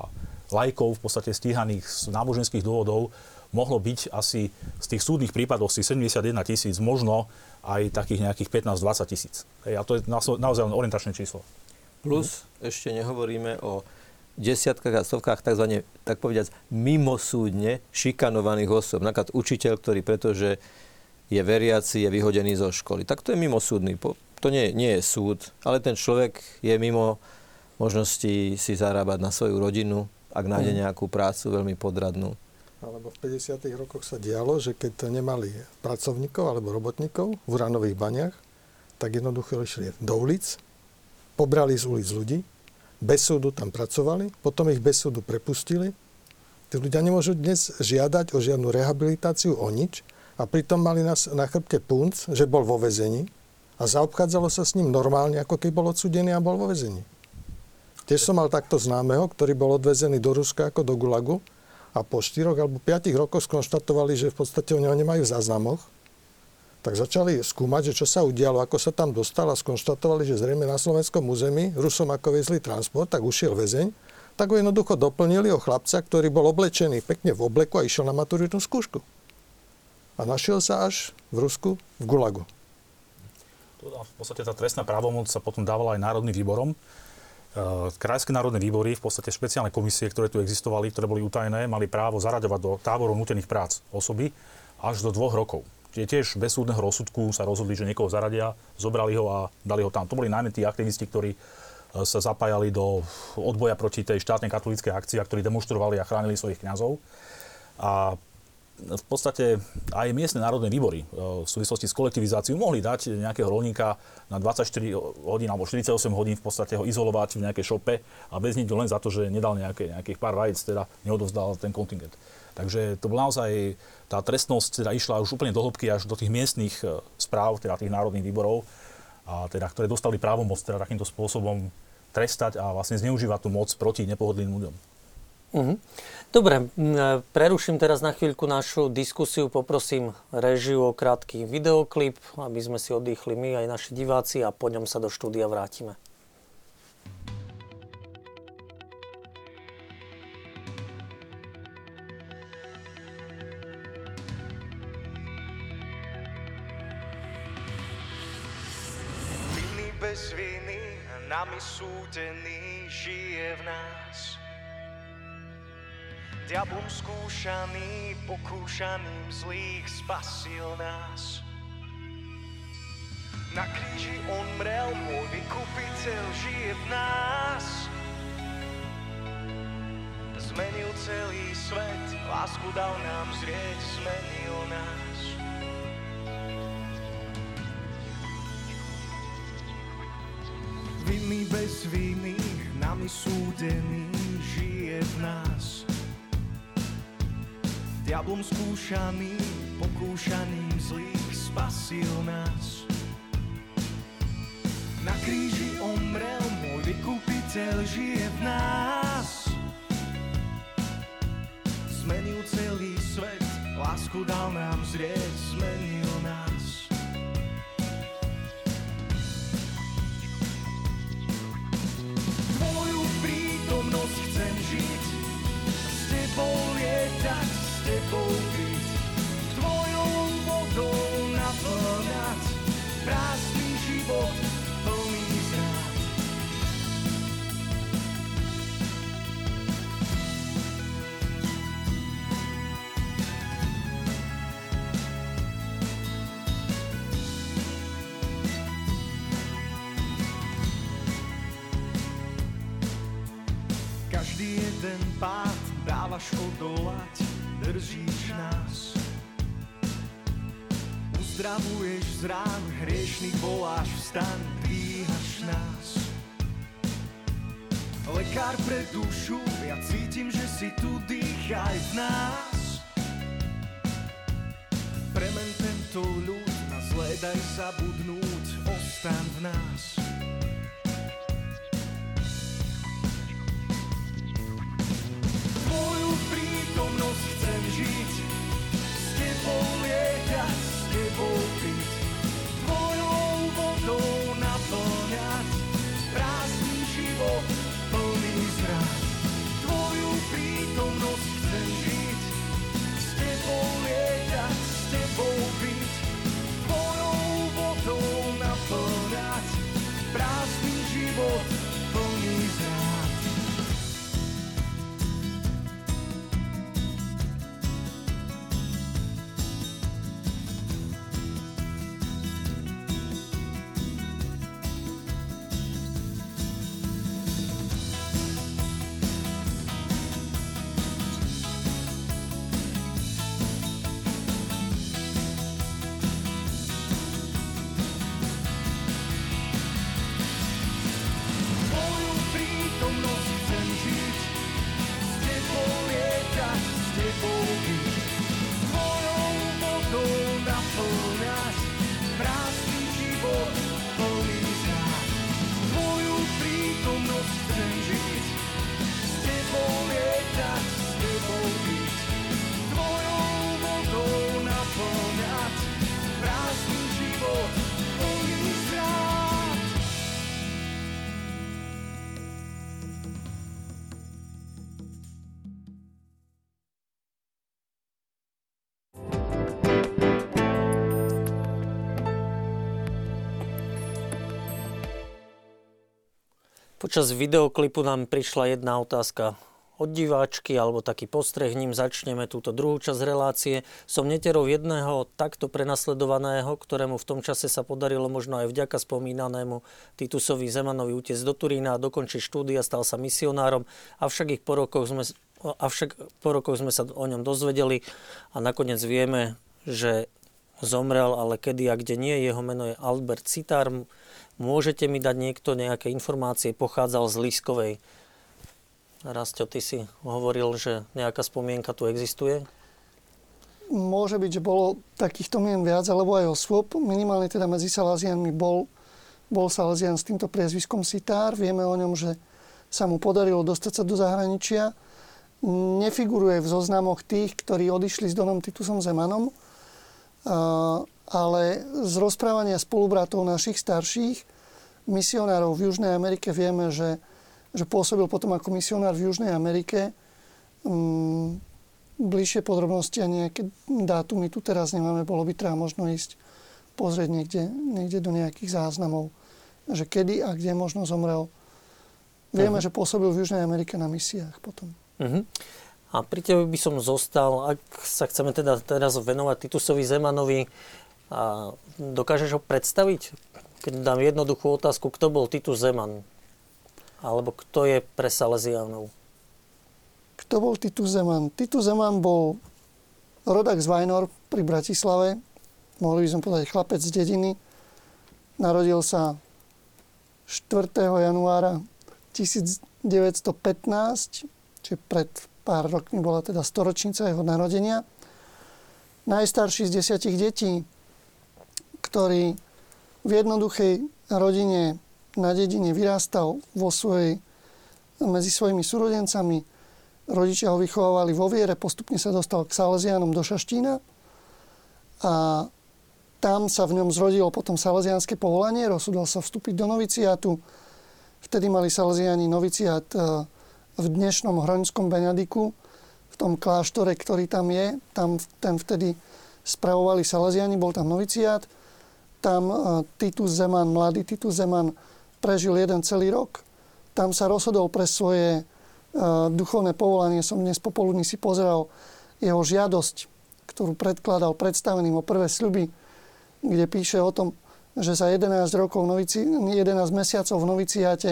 Speaker 3: lajkov v podstate stíhaných z náboženských dôvodov mohlo byť asi z tých súdnych prípadov si 71 tisíc, možno aj takých nejakých 15-20 tisíc. A to je naozaj len orientačné číslo.
Speaker 2: Plus mhm. ešte nehovoríme o desiatkách a stovkách tzv. tak povediať mimosúdne šikanovaných osob. Napríklad učiteľ, ktorý pretože je veriaci, je vyhodený zo školy. Tak to je mimosúdny. To nie, nie je súd, ale ten človek je mimo možnosti si zarábať na svoju rodinu, ak nájde mhm. nejakú prácu veľmi podradnú
Speaker 4: alebo v 50. rokoch sa dialo, že keď nemali pracovníkov alebo robotníkov v uranových baniach, tak jednoducho išli do ulic, pobrali z ulic ľudí, bez súdu tam pracovali, potom ich bez súdu prepustili. Tí ľudia nemôžu dnes žiadať o žiadnu rehabilitáciu, o nič a pritom mali na, na chrbte punc, že bol vo vezení a zaobchádzalo sa s ním normálne, ako keď bol odsudený a bol vo vezení. Tiež som mal takto známeho, ktorý bol odvezený do Ruska ako do Gulagu, a a po 4 alebo 5 rokoch skonštatovali, že v podstate o neho nemajú v záznamoch, tak začali skúmať, že čo sa udialo, ako sa tam dostal a skonštatovali, že zrejme na slovenskom území Rusom ako vezli transport, tak ušiel väzeň, tak ho jednoducho doplnili o chlapca, ktorý bol oblečený pekne v obleku a išiel na maturitnú skúšku. A našiel sa až v Rusku, v Gulagu.
Speaker 3: V podstate tá trestná právomoc sa potom dávala aj Národným výborom. E, krajské národné výbory, v podstate špeciálne komisie, ktoré tu existovali, ktoré boli utajené, mali právo zaraďovať do táborov nutených prác osoby až do dvoch rokov. Čiže tiež bez súdneho rozsudku sa rozhodli, že niekoho zaradia, zobrali ho a dali ho tam. To boli najmä tí aktivisti, ktorí E, sa zapájali do odboja proti tej štátnej katolíckej akcii, ktorí demonstrovali a chránili svojich kňazov. A v podstate aj miestne národné výbory e, v súvislosti s kolektivizáciou mohli dať nejakého rolníka na 24 hodín alebo 48 hodín v podstate ho izolovať v nejakej šope a väzniť len za to, že nedal nejaké, nejakých pár vajec, teda neodovzdal ten kontingent. Takže to bol naozaj, tá trestnosť teda išla už úplne do hĺbky až do tých miestnych e, správ, teda tých národných výborov a teda, ktoré dostali právomoc teda takýmto spôsobom trestať a vlastne zneužívať tú moc proti nepohodlným ľuďom.
Speaker 6: Mhm. Dobre, preruším teraz na chvíľku našu diskusiu, poprosím režiu o krátky videoklip, aby sme si oddychli my aj naši diváci a po ňom sa do štúdia vrátime. bez viny, nami súdený žije v nás. Diablom skúšaný, pokúšaným zlých spasil nás. Na kríži on mrel, môj vykupiteľ žije v nás. Zmenil celý svet, lásku dal nám zrieť, zmenil nás. Vinný bez viny, nami súdený, žije v nás. Diablom skúšaný, pokúšaným zlých spasil nás. Na kríži omrel, môj vykupiteľ žije v nás. Zmenil celý svet, lásku dal nám zrieť, zmenil jeden pád dávaš odolať, držíš nás. Uzdravuješ z rán, hriešný voláš, vstaň, dvíhaš nás. Lekár pre dušu, ja cítim, že si tu dýchaj v nás. Premen tento ľud, na zlé daj zabudnúť, ostan v nás.
Speaker 1: Počas videoklipu nám prišla jedna otázka od diváčky alebo taký postreh, ním začneme túto druhú časť relácie. Som neterov jedného takto prenasledovaného, ktorému v tom čase sa podarilo možno aj vďaka spomínanému Titusovi Zemanovi utiec do Turína a dokončiť štúdia, stal sa misionárom, avšak ich po rokoch sme, avšak po rokoch sme sa o ňom dozvedeli a nakoniec vieme, že zomrel, ale kedy a kde nie. Jeho meno je Albert Citár. Môžete mi dať niekto nejaké informácie, pochádzal z Lískovej Rastio, ty si hovoril, že nejaká spomienka tu existuje?
Speaker 5: Môže byť, že bolo takýchto mien viac, alebo aj osôb. Minimálne teda medzi Salazianmi bol, bol Salazian s týmto priezviskom Sitár. Vieme o ňom, že sa mu podarilo dostať sa do zahraničia. Nefiguruje v zoznamoch tých, ktorí odišli s Donom Titusom Zemanom, ale z rozprávania spolubratov našich starších misionárov v Južnej Amerike vieme, že že pôsobil potom ako misionár v Južnej Amerike. Um, bližšie podrobnosti a nejaké dátumy tu teraz nemáme, bolo by treba možno ísť pozrieť niekde, niekde do nejakých záznamov, že kedy a kde možno zomrel. Vieme, uh-huh. že pôsobil v Južnej Amerike na misiách potom.
Speaker 1: Uh-huh. A pri tebe by som zostal, ak sa chceme teda teraz venovať Titusovi Zemanovi, a dokážeš ho predstaviť? Keď dám jednoduchú otázku, kto bol Titus Zeman? Alebo kto je pre Salesianov?
Speaker 5: Kto bol Titus Zeman? Titus Zeman bol rodak z Vajnor pri Bratislave. Mohli by sme povedať chlapec z dediny. Narodil sa 4. januára 1915, čiže pred pár rokmi bola teda storočnica jeho narodenia. Najstarší z desiatich detí, ktorý v jednoduchej rodine na dedine vyrástal vo svojej, medzi svojimi súrodencami. Rodičia ho vychovávali vo viere, postupne sa dostal k Salesianom do Šaštína a tam sa v ňom zrodilo potom salesianské povolanie, rozsudol sa vstúpiť do noviciátu. Vtedy mali salesiani noviciát e, v dnešnom Hroňskom Benediku, v tom kláštore, ktorý tam je. Tam ten vtedy spravovali salesiani, bol tam noviciát. Tam e, Titus Zeman, mladý Titus Zeman, prežil jeden celý rok. Tam sa rozhodol pre svoje uh, duchovné povolanie. Som dnes popoludní si pozeral jeho žiadosť, ktorú predkladal predstaveným o prvé sľuby, kde píše o tom, že za 11 rokov, novici, 11 mesiacov v noviciáte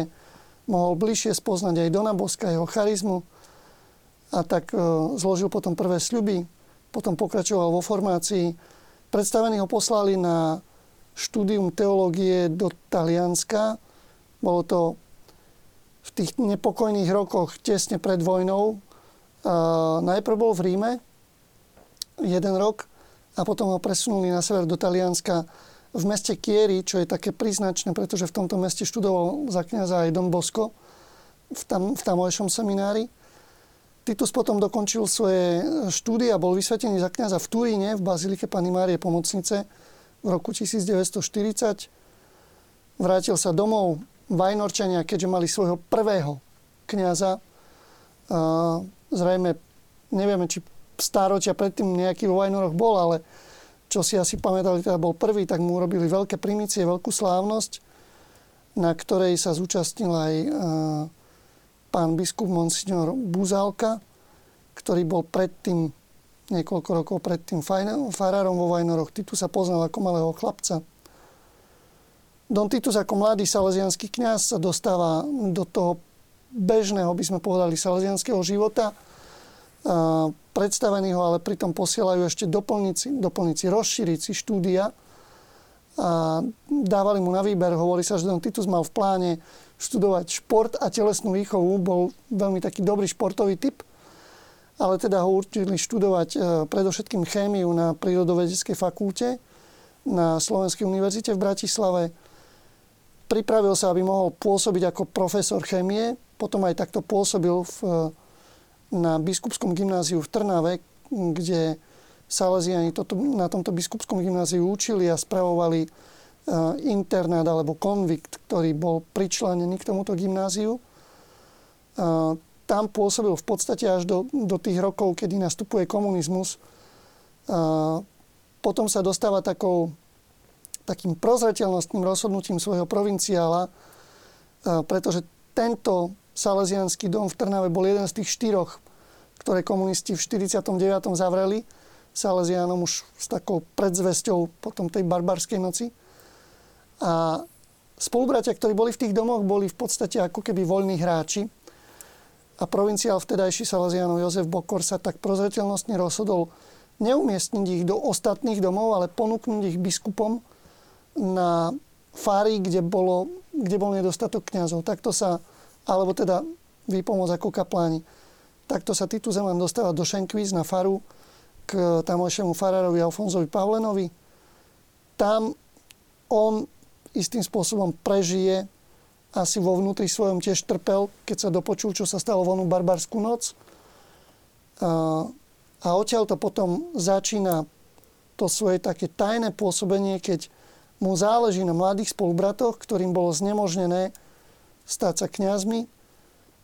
Speaker 5: mohol bližšie spoznať aj Dona Boska, jeho charizmu a tak uh, zložil potom prvé sľuby, potom pokračoval vo formácii. Predstavení ho poslali na štúdium teológie do Talianska, bolo to v tých nepokojných rokoch tesne pred vojnou. najprv bol v Ríme jeden rok a potom ho presunuli na sever do Talianska v meste Chieri, čo je také príznačné, pretože v tomto meste študoval za kniaza aj Don Bosco v, tam, v tamojšom seminári. Titus potom dokončil svoje štúdie a bol vysvetený za kniaza v Turíne, v Bazilike Pany Márie Pomocnice v roku 1940. Vrátil sa domov, Vajnorčania, keďže mali svojho prvého kniaza, zrejme nevieme, či stáročia predtým nejaký vo Vajnoroch bol, ale čo si asi pamätali, teda bol prvý, tak mu urobili veľké primície, veľkú slávnosť, na ktorej sa zúčastnil aj pán biskup Monsignor Buzálka, ktorý bol predtým, niekoľko rokov predtým farárom vo Vajnoroch. Titu sa poznal ako malého chlapca. Don Titus ako mladý salesianský kňaz sa dostáva do toho bežného, by sme povedali, salesianského života. Predstavení ho ale pritom posielajú ešte doplnici rozšíriť si štúdia. A dávali mu na výber, hovorí sa, že Don Titus mal v pláne študovať šport a telesnú výchovu, bol veľmi taký dobrý športový typ, ale teda ho určili študovať e, predovšetkým chémiu na prírodovedeckej fakulte na Slovenskej univerzite v Bratislave pripravil sa, aby mohol pôsobiť ako profesor chemie. Potom aj takto pôsobil v, na biskupskom gymnáziu v Trnave, kde Salesiani toto, na tomto biskupskom gymnáziu učili a spravovali uh, internát alebo konvikt, ktorý bol pričlenený k tomuto gymnáziu. Tam pôsobil v podstate až do, do tých rokov, kedy nastupuje komunizmus. Uh, potom sa dostáva takou takým prozreteľnostným rozhodnutím svojho provinciála, pretože tento Salesianský dom v Trnave bol jeden z tých štyroch, ktoré komunisti v 49. zavreli. Salesianom už s takou predzvesťou potom tej barbarskej noci. A spolubratia, ktorí boli v tých domoch, boli v podstate ako keby voľní hráči. A provinciál vtedajší Salesianov Jozef Bokor sa tak prozretelnostne rozhodol neumiestniť ich do ostatných domov, ale ponúknuť ich biskupom na fári, kde, bolo, kde bol nedostatok kňazov. Takto sa, alebo teda výpomoc ako kapláni. Takto sa Titu Zeman dostáva do Šenkvíz na faru k tamojšiemu farárovi Alfonzovi Pavlenovi. Tam on istým spôsobom prežije asi vo vnútri svojom tiež trpel, keď sa dopočul, čo sa stalo vonú barbarskú noc. A, a odtiaľ to potom začína to svoje také tajné pôsobenie, keď mu záleží na mladých spolubratoch, ktorým bolo znemožnené stať sa kňazmi.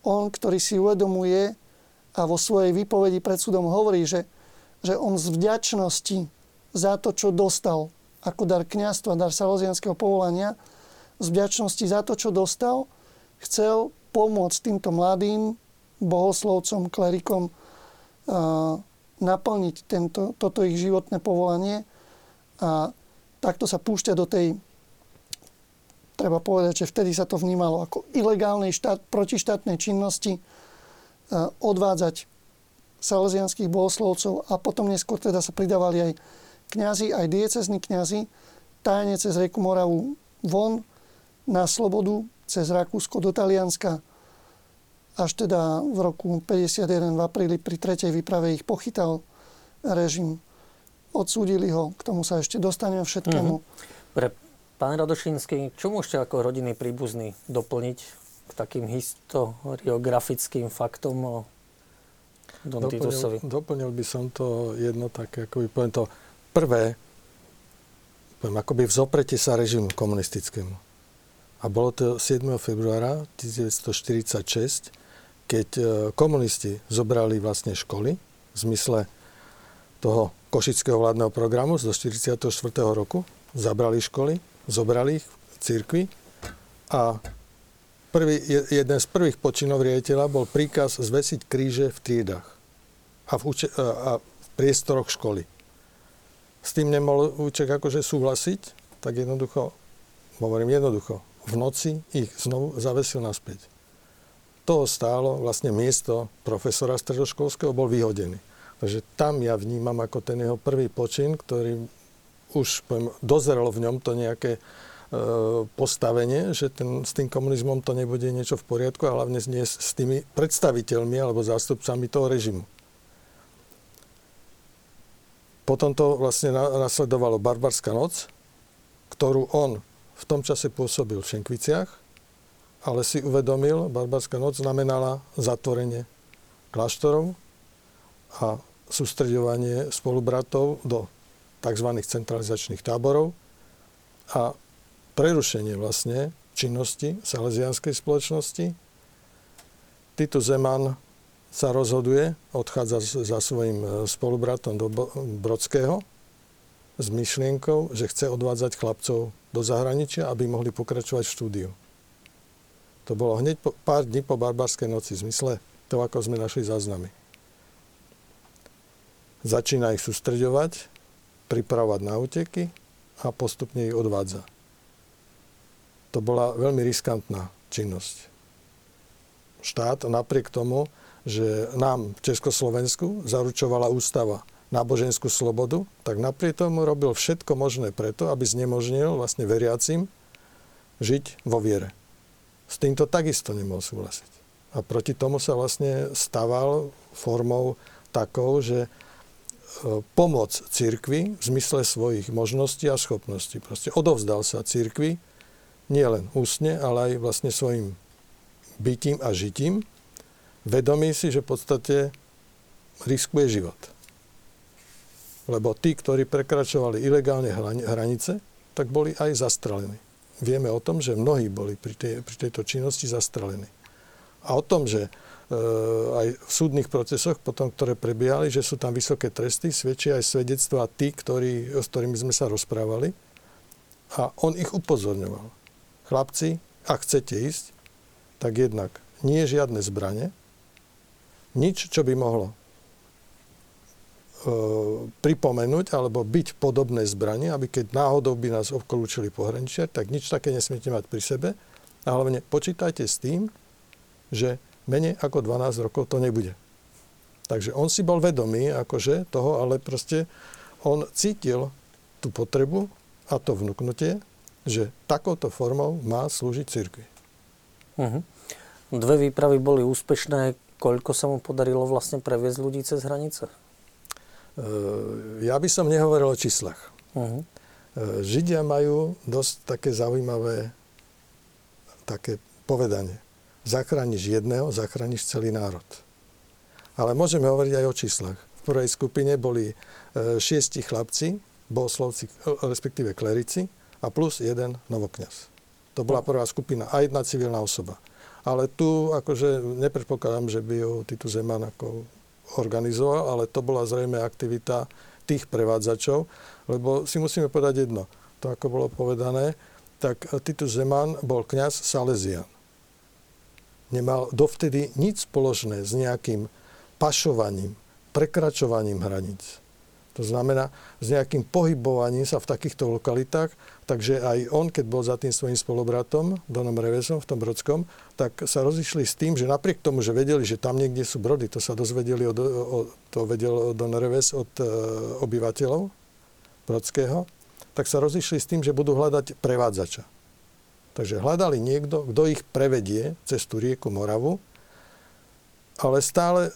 Speaker 5: On, ktorý si uvedomuje a vo svojej výpovedi pred súdom hovorí, že, že on z vďačnosti za to, čo dostal ako dar kňazstva, dar salozianského povolania, z vďačnosti za to, čo dostal, chcel pomôcť týmto mladým bohoslovcom, klerikom naplniť tento, toto ich životné povolanie. A takto sa púšťa do tej, treba povedať, že vtedy sa to vnímalo ako ilegálnej štát, protištátnej činnosti, odvádzať salesianských bohoslovcov a potom neskôr teda sa pridávali aj kňazi, aj diecezní kňazi, tajne cez reku Moravu von na slobodu, cez Rakúsko do Talianska, až teda v roku 51 v apríli pri tretej výprave ich pochytal režim odsúdili ho, k tomu sa ešte dostaneme všetkému. Mm-hmm.
Speaker 1: Pre pán Radošinský, čo môžete ako rodinný príbuzný doplniť k takým historiografickým faktom o Don doplnil, Titusovi?
Speaker 4: Doplnil by som to jedno také, ako by poviem to prvé, poviem, akoby v zoprete sa režimu komunistickému. A bolo to 7. februára 1946, keď e, komunisti zobrali vlastne školy v zmysle toho Košického vládneho programu z 44. roku. Zabrali školy, zobrali ich v cirkvi a prvý, jeden z prvých počinov riaditeľa bol príkaz zvesiť kríže v triedách a v, uče- a v priestoroch školy. S tým nemohol Uček akože súhlasiť, tak jednoducho, hovorím jednoducho, v noci ich znovu zavesil naspäť. Toho stálo vlastne miesto profesora stredoškolského, bol vyhodený. Takže tam ja vnímam ako ten jeho prvý počin, ktorý už poviem, dozrelo v ňom to nejaké e, postavenie, že ten, s tým komunizmom to nebude niečo v poriadku a hlavne nie s tými predstaviteľmi alebo zástupcami toho režimu. Potom to vlastne nasledovalo Barbarská noc, ktorú on v tom čase pôsobil v Šenkviciach, ale si uvedomil, Barbarská noc znamenala zatvorenie kláštorov a sústredovanie spolubratov do tzv. centralizačných táborov a prerušenie vlastne činnosti salesianskej spoločnosti. Tito Zeman sa rozhoduje, odchádza za svojim e, spolubratom do Brodského s myšlienkou, že chce odvádzať chlapcov do zahraničia, aby mohli pokračovať v štúdiu. To bolo hneď po, pár dní po barbarskej noci, v zmysle toho, ako sme našli záznamy začína ich sústreďovať, pripravovať na úteky a postupne ich odvádza. To bola veľmi riskantná činnosť. Štát napriek tomu, že nám v Československu zaručovala ústava náboženskú slobodu, tak napriek tomu robil všetko možné preto, aby znemožnil vlastne veriacim žiť vo viere. S týmto takisto nemohol súhlasiť. A proti tomu sa vlastne staval formou takou, že E, pomoc cirkvi v zmysle svojich možností a schopností. Proste odovzdal sa cirkvi nielen ústne, ale aj vlastne svojim bytím a žitím, vedomí si, že v podstate riskuje život. Lebo tí, ktorí prekračovali ilegálne hranice, tak boli aj zastrelení. Vieme o tom, že mnohí boli pri, tej, pri tejto činnosti zastrelení. A o tom, že E, aj v súdnych procesoch, potom, ktoré prebiehali, že sú tam vysoké tresty, svedčia aj svedectvá tí, ktorí, s ktorými sme sa rozprávali. A on ich upozorňoval. Chlapci, ak chcete ísť, tak jednak nie žiadne zbranie, nič, čo by mohlo pripomenúť alebo byť podobné zbranie, aby keď náhodou by nás obklúčili pohraničia, tak nič také nesmiete mať pri sebe. A hlavne počítajte s tým, že menej ako 12 rokov to nebude. Takže on si bol vedomý akože toho, ale proste on cítil tú potrebu a to vnúknutie, že takouto formou má slúžiť cirkvi.
Speaker 1: Uh-huh. Dve výpravy boli úspešné. Koľko sa mu podarilo vlastne previesť ľudí cez hranice?
Speaker 4: E, ja by som nehovoril o číslach. Uh-huh. Židia majú dosť také zaujímavé také povedanie. Zachrániš jedného, zachrániš celý národ. Ale môžeme hovoriť aj o číslach. V prvej skupine boli e, šiesti chlapci, bohoslovci, respektíve klerici a plus jeden novokňaz. To bola prvá skupina a jedna civilná osoba. Ale tu akože nepredpokladám, že by ju Titu Zeman ako organizoval, ale to bola zrejme aktivita tých prevádzačov, lebo si musíme povedať jedno. To ako bolo povedané, tak Titus Zeman bol kňaz Salesian. Nemal dovtedy nič spoločné s nejakým pašovaním, prekračovaním hraníc. To znamená s nejakým pohybovaním sa v takýchto lokalitách, takže aj on, keď bol za tým svojim spolubratom, Donom Revesom v tom Brodskom, tak sa rozišli s tým, že napriek tomu, že vedeli, že tam niekde sú brody, to sa dozvedeli, od, o, to vedel Don Reves od e, obyvateľov Brodského, tak sa rozišli s tým, že budú hľadať prevádzača. Takže hľadali niekto, kto ich prevedie cez tú rieku Moravu, ale stále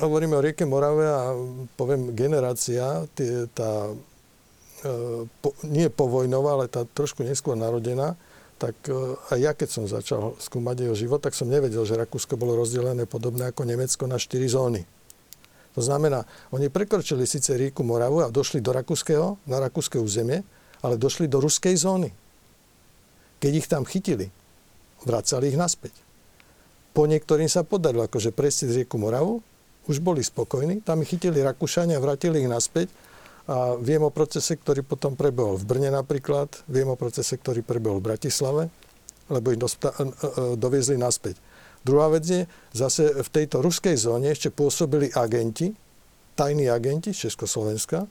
Speaker 4: hovoríme o rieke Morave a poviem generácia, tá, po, nie povojnová, ale tá trošku neskôr narodená, tak e, aj ja, keď som začal skúmať jeho život, tak som nevedel, že Rakúsko bolo rozdelené podobné ako Nemecko na štyri zóny. To znamená, oni prekročili síce rieku Moravu a došli do Rakúskeho, na rakúske územie, ale došli do ruskej zóny. Keď ich tam chytili, vracali ich naspäť. Po niektorým sa podarilo akože cez rieku Moravu, už boli spokojní, tam ich chytili Rakúšania, vrátili ich naspäť a viem o procese, ktorý potom prebehol v Brne napríklad, viem o procese, ktorý prebehol v Bratislave, lebo ich dosta- e, e, doviezli naspäť. Druhá vec je, zase v tejto ruskej zóne ešte pôsobili agenti, tajní agenti z Československa.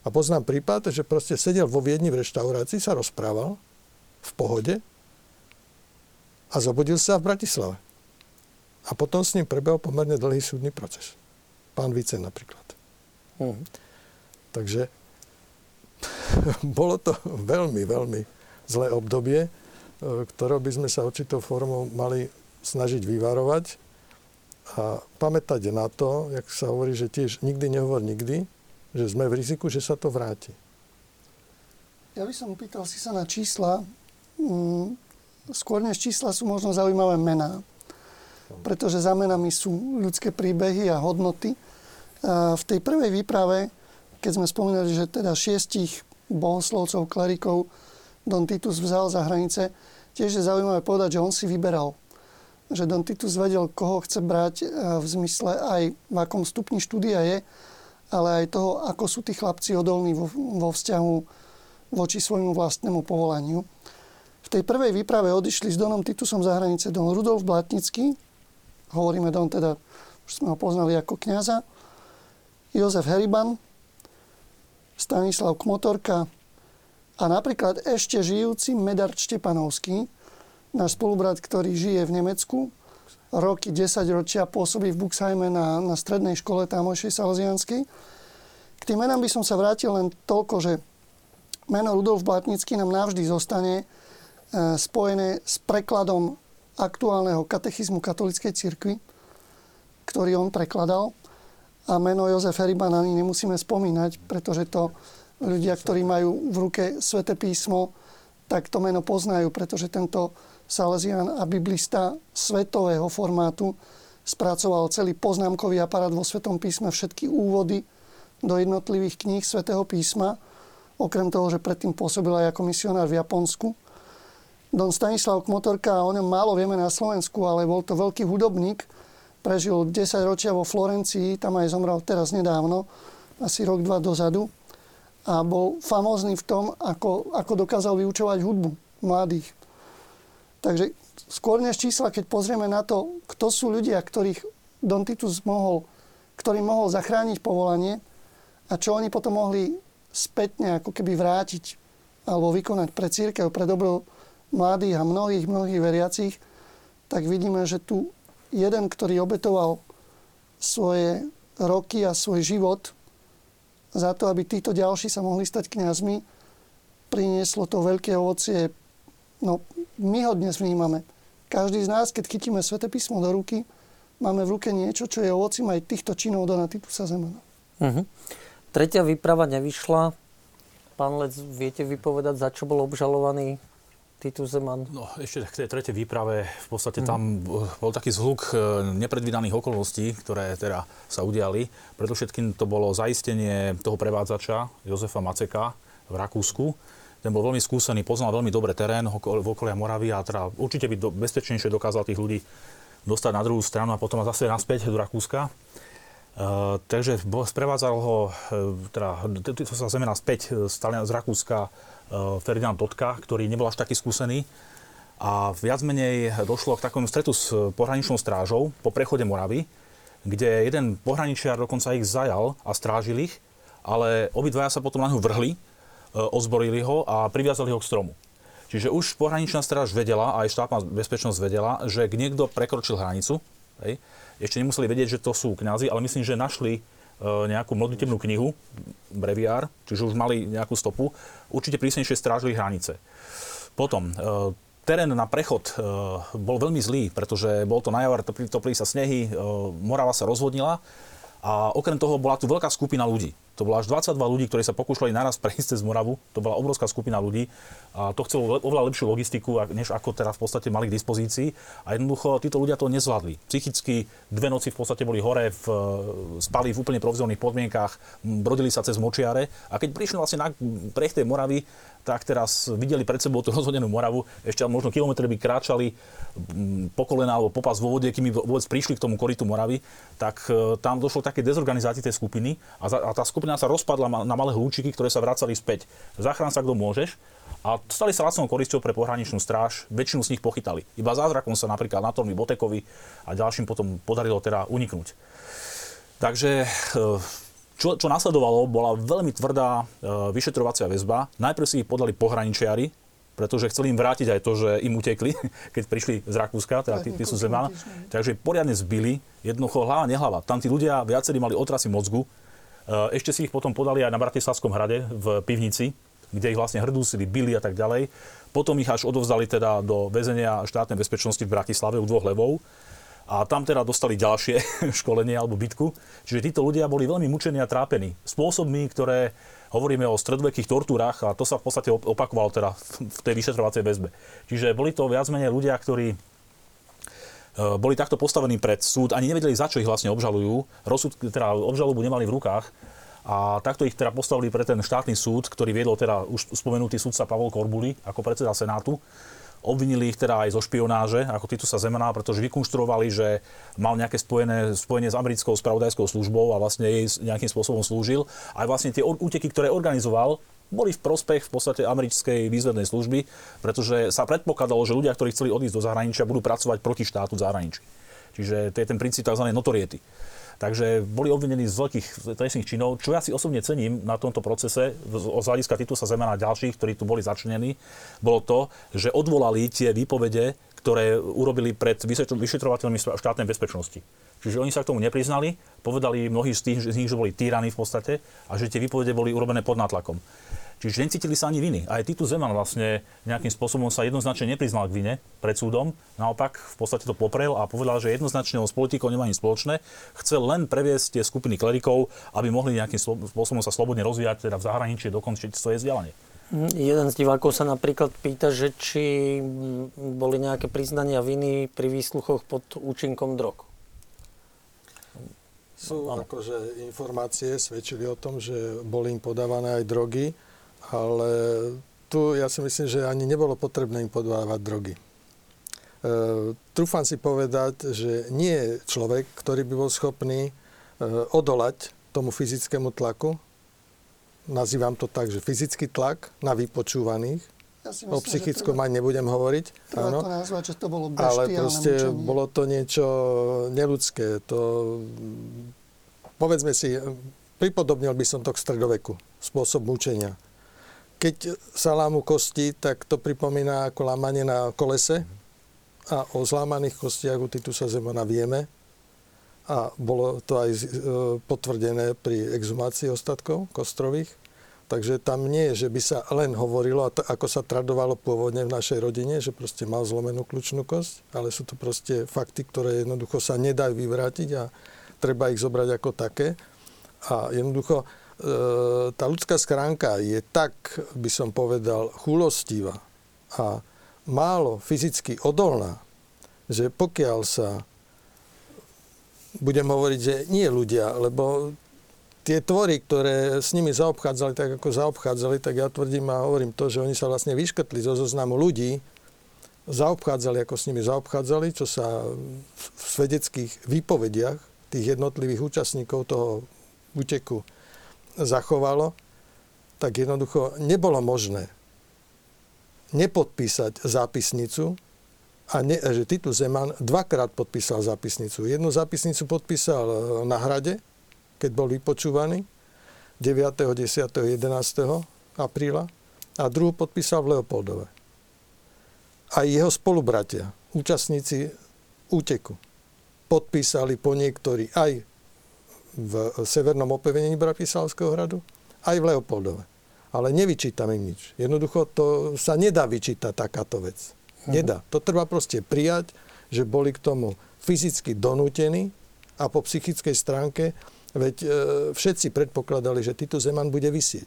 Speaker 4: A poznám prípad, že proste sedel vo Viedni v reštaurácii, sa rozprával v pohode a zobudil sa v Bratislave. A potom s ním prebehol pomerne dlhý súdny proces. Pán Vice napríklad. Hmm. Takže [laughs] bolo to veľmi, veľmi zlé obdobie, e, ktoré by sme sa určitou formou mali snažiť vyvarovať a pamätať na to, jak sa hovorí, že tiež nikdy nehovor nikdy, že sme v riziku, že sa to vráti.
Speaker 5: Ja by som pýtal si sa na čísla. Mm, skôr než čísla sú možno zaujímavé mená pretože za menami sú ľudské príbehy a hodnoty. V tej prvej výprave, keď sme spomínali, že teda šiestich bohoslovcov, klerikov Don Titus vzal za hranice, tiež je zaujímavé povedať, že on si vyberal. Že Don Titus vedel, koho chce brať v zmysle aj v akom stupni štúdia je, ale aj toho, ako sú tí chlapci odolní vo, vo vzťahu voči svojmu vlastnému povolaniu. V tej prvej výprave odišli s Donom Titusom za hranice Don Rudolf Blatnický, hovoríme Don teda, už sme ho poznali ako kniaza, Jozef Heriban, Stanislav Kmotorka a napríklad ešte žijúci Medard Štepanovský, náš spolubrat, ktorý žije v Nemecku, roky, 10 ročia pôsobí v Buxheime na, na strednej škole tamojšej salesianskej. K tým menám by som sa vrátil len toľko, že meno Rudolf Blatnický nám navždy zostane e, spojené s prekladom aktuálneho katechizmu katolíckej cirkvi, ktorý on prekladal. A meno Jozef Heriban ani nemusíme spomínať, pretože to ľudia, ktorí majú v ruke sväté písmo, tak to meno poznajú, pretože tento Salesian a biblista svetového formátu spracoval celý poznámkový aparát vo Svetom písme, všetky úvody do jednotlivých kníh Svetého písma, okrem toho, že predtým pôsobil aj ako misionár v Japonsku Don Stanislav Kmotorka, o ňom málo vieme na Slovensku, ale bol to veľký hudobník. Prežil 10 ročia vo Florencii, tam aj zomrel teraz nedávno, asi rok, dva dozadu. A bol famózny v tom, ako, ako dokázal vyučovať hudbu mladých. Takže skôr než čísla, keď pozrieme na to, kto sú ľudia, ktorých Don Titus mohol, ktorým mohol zachrániť povolanie a čo oni potom mohli spätne ako keby vrátiť alebo vykonať pre církev, pre dobro mladých a mnohých, mnohých veriacich, tak vidíme, že tu jeden, ktorý obetoval svoje roky a svoj život za to, aby títo ďalší sa mohli stať kňazmi, prinieslo to veľké ovocie. No, my ho dnes vnímame. Každý z nás, keď chytíme Svete písmo do ruky, máme v ruke niečo, čo je ovocím aj týchto činov Dona Titusa Zemana. Uh-huh.
Speaker 1: Tretia výprava nevyšla. Pán Lec, viete vypovedať, za čo bol obžalovaný Titus Zeman?
Speaker 3: No, ešte k tej tretej výprave, v podstate tam bol taký zhluk e, nepredvídaných okolností, ktoré teda sa udiali. Preto všetkým to bolo zaistenie toho prevádzača Jozefa Maceka v Rakúsku. Ten bol veľmi skúsený, poznal veľmi dobre terén v okolia Moravy a teda určite by do, bezpečnejšie dokázal tých ľudí dostať na druhú stranu a potom zase naspäť do Rakúska. Uh, takže sprevádzal ho, uh, teda, to sa znamená späť z, z Rakúska Ferdinand Totka, ktorý nebol až taký skúsený. A viac menej došlo k takému stretu s pohraničnou strážou po prechode Moravy, kde jeden pohraničiar dokonca ich zajal a strážil ich, ale obidvaja sa potom na ňu vrhli, eh, ozborili ho a priviazali ho k stromu. Čiže už pohraničná stráž vedela, aj štátna bezpečnosť vedela, že niekto prekročil hranicu. Hej. Ešte nemuseli vedieť, že to sú kňazi, ale myslím, že našli nejakú modlitebnú knihu, breviár, čiže už mali nejakú stopu, určite prísnejšie strážili hranice. Potom, e, terén na prechod e, bol veľmi zlý, pretože bol to na topili sa snehy, Morava sa rozvodnila a okrem toho bola tu veľká skupina ľudí. To bolo až 22 ľudí, ktorí sa pokúšali naraz [laughs] prejsť cez Moravu. To bola obrovská skupina ľudí. A to chcelo oveľa lepšiu logistiku, než ako teraz v podstate mali k dispozícii. A jednoducho títo ľudia to nezvládli. Psychicky dve noci v podstate boli hore, v, spali v úplne provizorných podmienkach, brodili sa cez močiare. A keď prišli vlastne na prech tej Moravy, tak teraz videli pred sebou tú rozhodenú Moravu, ešte možno kilometre by kráčali mm, po kolena alebo popas vo vode, kým vôbec prišli k tomu koritu Moravy, tak e, tam došlo k také dezorganizácii tej skupiny a, za, a tá skupina sa rozpadla na malé hľúčiky, ktoré sa vracali späť. Zachrán sa, kto môžeš. A stali sa lacnou korisťou pre pohraničnú stráž, väčšinu z nich pochytali. Iba zázrakom sa napríklad Natormi Botekovi a ďalším potom podarilo teda uniknúť. Takže e, čo, čo nasledovalo, bola veľmi tvrdá e, vyšetrovacia väzba. Najprv si ich podali pohraničiari, pretože chceli im vrátiť aj to, že im utekli, [laughs] keď prišli z Rakúska, teda tí, tí sú zemana. Takže poriadne zbili, jednoducho hlava, nehlava. Tam tí ľudia viacerí mali otrasy mozgu. E, ešte si ich potom podali aj na Bratislavskom hrade v pivnici, kde ich vlastne hrdúsili, bili a tak ďalej. Potom ich až odovzdali teda do väzenia štátnej bezpečnosti v Bratislave u dvoch levov a tam teda dostali ďalšie [laughs] školenie alebo bitku. Čiže títo ľudia boli veľmi mučení a trápení. Spôsobmi, ktoré hovoríme o stredovekých tortúrach a to sa v podstate opakovalo teda v tej vyšetrovacej väzbe. Čiže boli to viac menej ľudia, ktorí e, boli takto postavení pred súd, ani nevedeli, za čo ich vlastne obžalujú. Rozsud, teda obžalobu nemali v rukách. A takto ich teda postavili pre ten štátny súd, ktorý viedol teda už spomenutý sudca Pavol Korbuli ako predseda Senátu. Obvinili ich teda aj zo špionáže, ako sa Zemana, pretože vykonštruovali, že mal nejaké spojené, spojenie s americkou spravodajskou službou a vlastne jej nejakým spôsobom slúžil. Aj vlastne tie úteky, ktoré organizoval, boli v prospech v podstate americkej výzvednej služby, pretože sa predpokladalo, že ľudia, ktorí chceli odísť do zahraničia, budú pracovať proti štátu v zahraničí. Čiže to je ten princíp tzv. notoriety. Takže boli obvinení z veľkých trestných činov, čo ja si osobne cením na tomto procese z hľadiska Titusa Zemana a ďalších, ktorí tu boli začnení, bolo to, že odvolali tie výpovede, ktoré urobili pred vyšetrovateľmi štátnej bezpečnosti. Čiže oni sa k tomu nepriznali, povedali mnohí z tých, z nich, že boli týraní v podstate a že tie výpovede boli urobené pod nátlakom. Čiže necítili sa ani viny. Aj Titus Zeman vlastne nejakým spôsobom sa jednoznačne nepriznal k vine pred súdom. Naopak v podstate to poprel a povedal, že jednoznačne s politikou nemá nič spoločné. Chcel len previesť tie skupiny klerikov, aby mohli nejakým spôsobom sa slobodne rozvíjať teda v zahraničí dokončiť svoje vzdelanie.
Speaker 1: Jeden z divákov sa napríklad pýta, že či boli nejaké priznania viny pri výsluchoch pod účinkom drog.
Speaker 4: Sú akože informácie, svedčili o tom, že boli im podávané aj drogy ale tu ja si myslím, že ani nebolo potrebné im podávať drogy. E, trúfam si povedať, že nie je človek, ktorý by bol schopný e, odolať tomu fyzickému tlaku. Nazývam to tak, že fyzický tlak na vypočúvaných
Speaker 5: Ja si
Speaker 4: o
Speaker 5: myslím, že
Speaker 4: psychickom ani nebudem hovoriť.
Speaker 5: Treba
Speaker 4: áno.
Speaker 5: to nazvať, že to bolo
Speaker 4: Ale proste
Speaker 5: mučenie.
Speaker 4: bolo to niečo neludské. To, povedzme si, pripodobnil by som to k stredoveku. Spôsob mučenia. Keď sa lámu kosti, tak to pripomína ako lámanie na kolese. A o zlámaných kostiach u Titusa Zemana vieme. A bolo to aj e, potvrdené pri exhumácii ostatkov kostrových. Takže tam nie je, že by sa len hovorilo, ako sa tradovalo pôvodne v našej rodine, že proste mal zlomenú kľúčnú kosť, ale sú to proste fakty, ktoré jednoducho sa nedajú vyvrátiť a treba ich zobrať ako také. A jednoducho tá ľudská schránka je tak, by som povedal, chulostivá a málo fyzicky odolná, že pokiaľ sa budem hovoriť, že nie ľudia, lebo tie tvory, ktoré s nimi zaobchádzali tak, ako zaobchádzali, tak ja tvrdím a hovorím to, že oni sa vlastne vyškrtli zo zoznamu ľudí, zaobchádzali, ako s nimi zaobchádzali, čo sa v svedeckých výpovediach tých jednotlivých účastníkov toho úteku zachovalo, tak jednoducho nebolo možné nepodpísať zápisnicu a ne, že Titus Zeman dvakrát podpísal zápisnicu. Jednu zápisnicu podpísal e, na hrade, keď bol vypočúvaný 9., 10., 11. apríla a druhú podpísal v Leopoldove. A jeho spolubratia, účastníci úteku, podpísali po niektorí aj v severnom opevnení Bratislavského hradu, aj v Leopoldove. Ale nevyčítam im nič. Jednoducho to sa nedá vyčítať takáto vec. Nedá. To treba proste prijať, že boli k tomu fyzicky donútení a po psychickej stránke, veď e, všetci predpokladali, že Titus Zeman bude vysieť.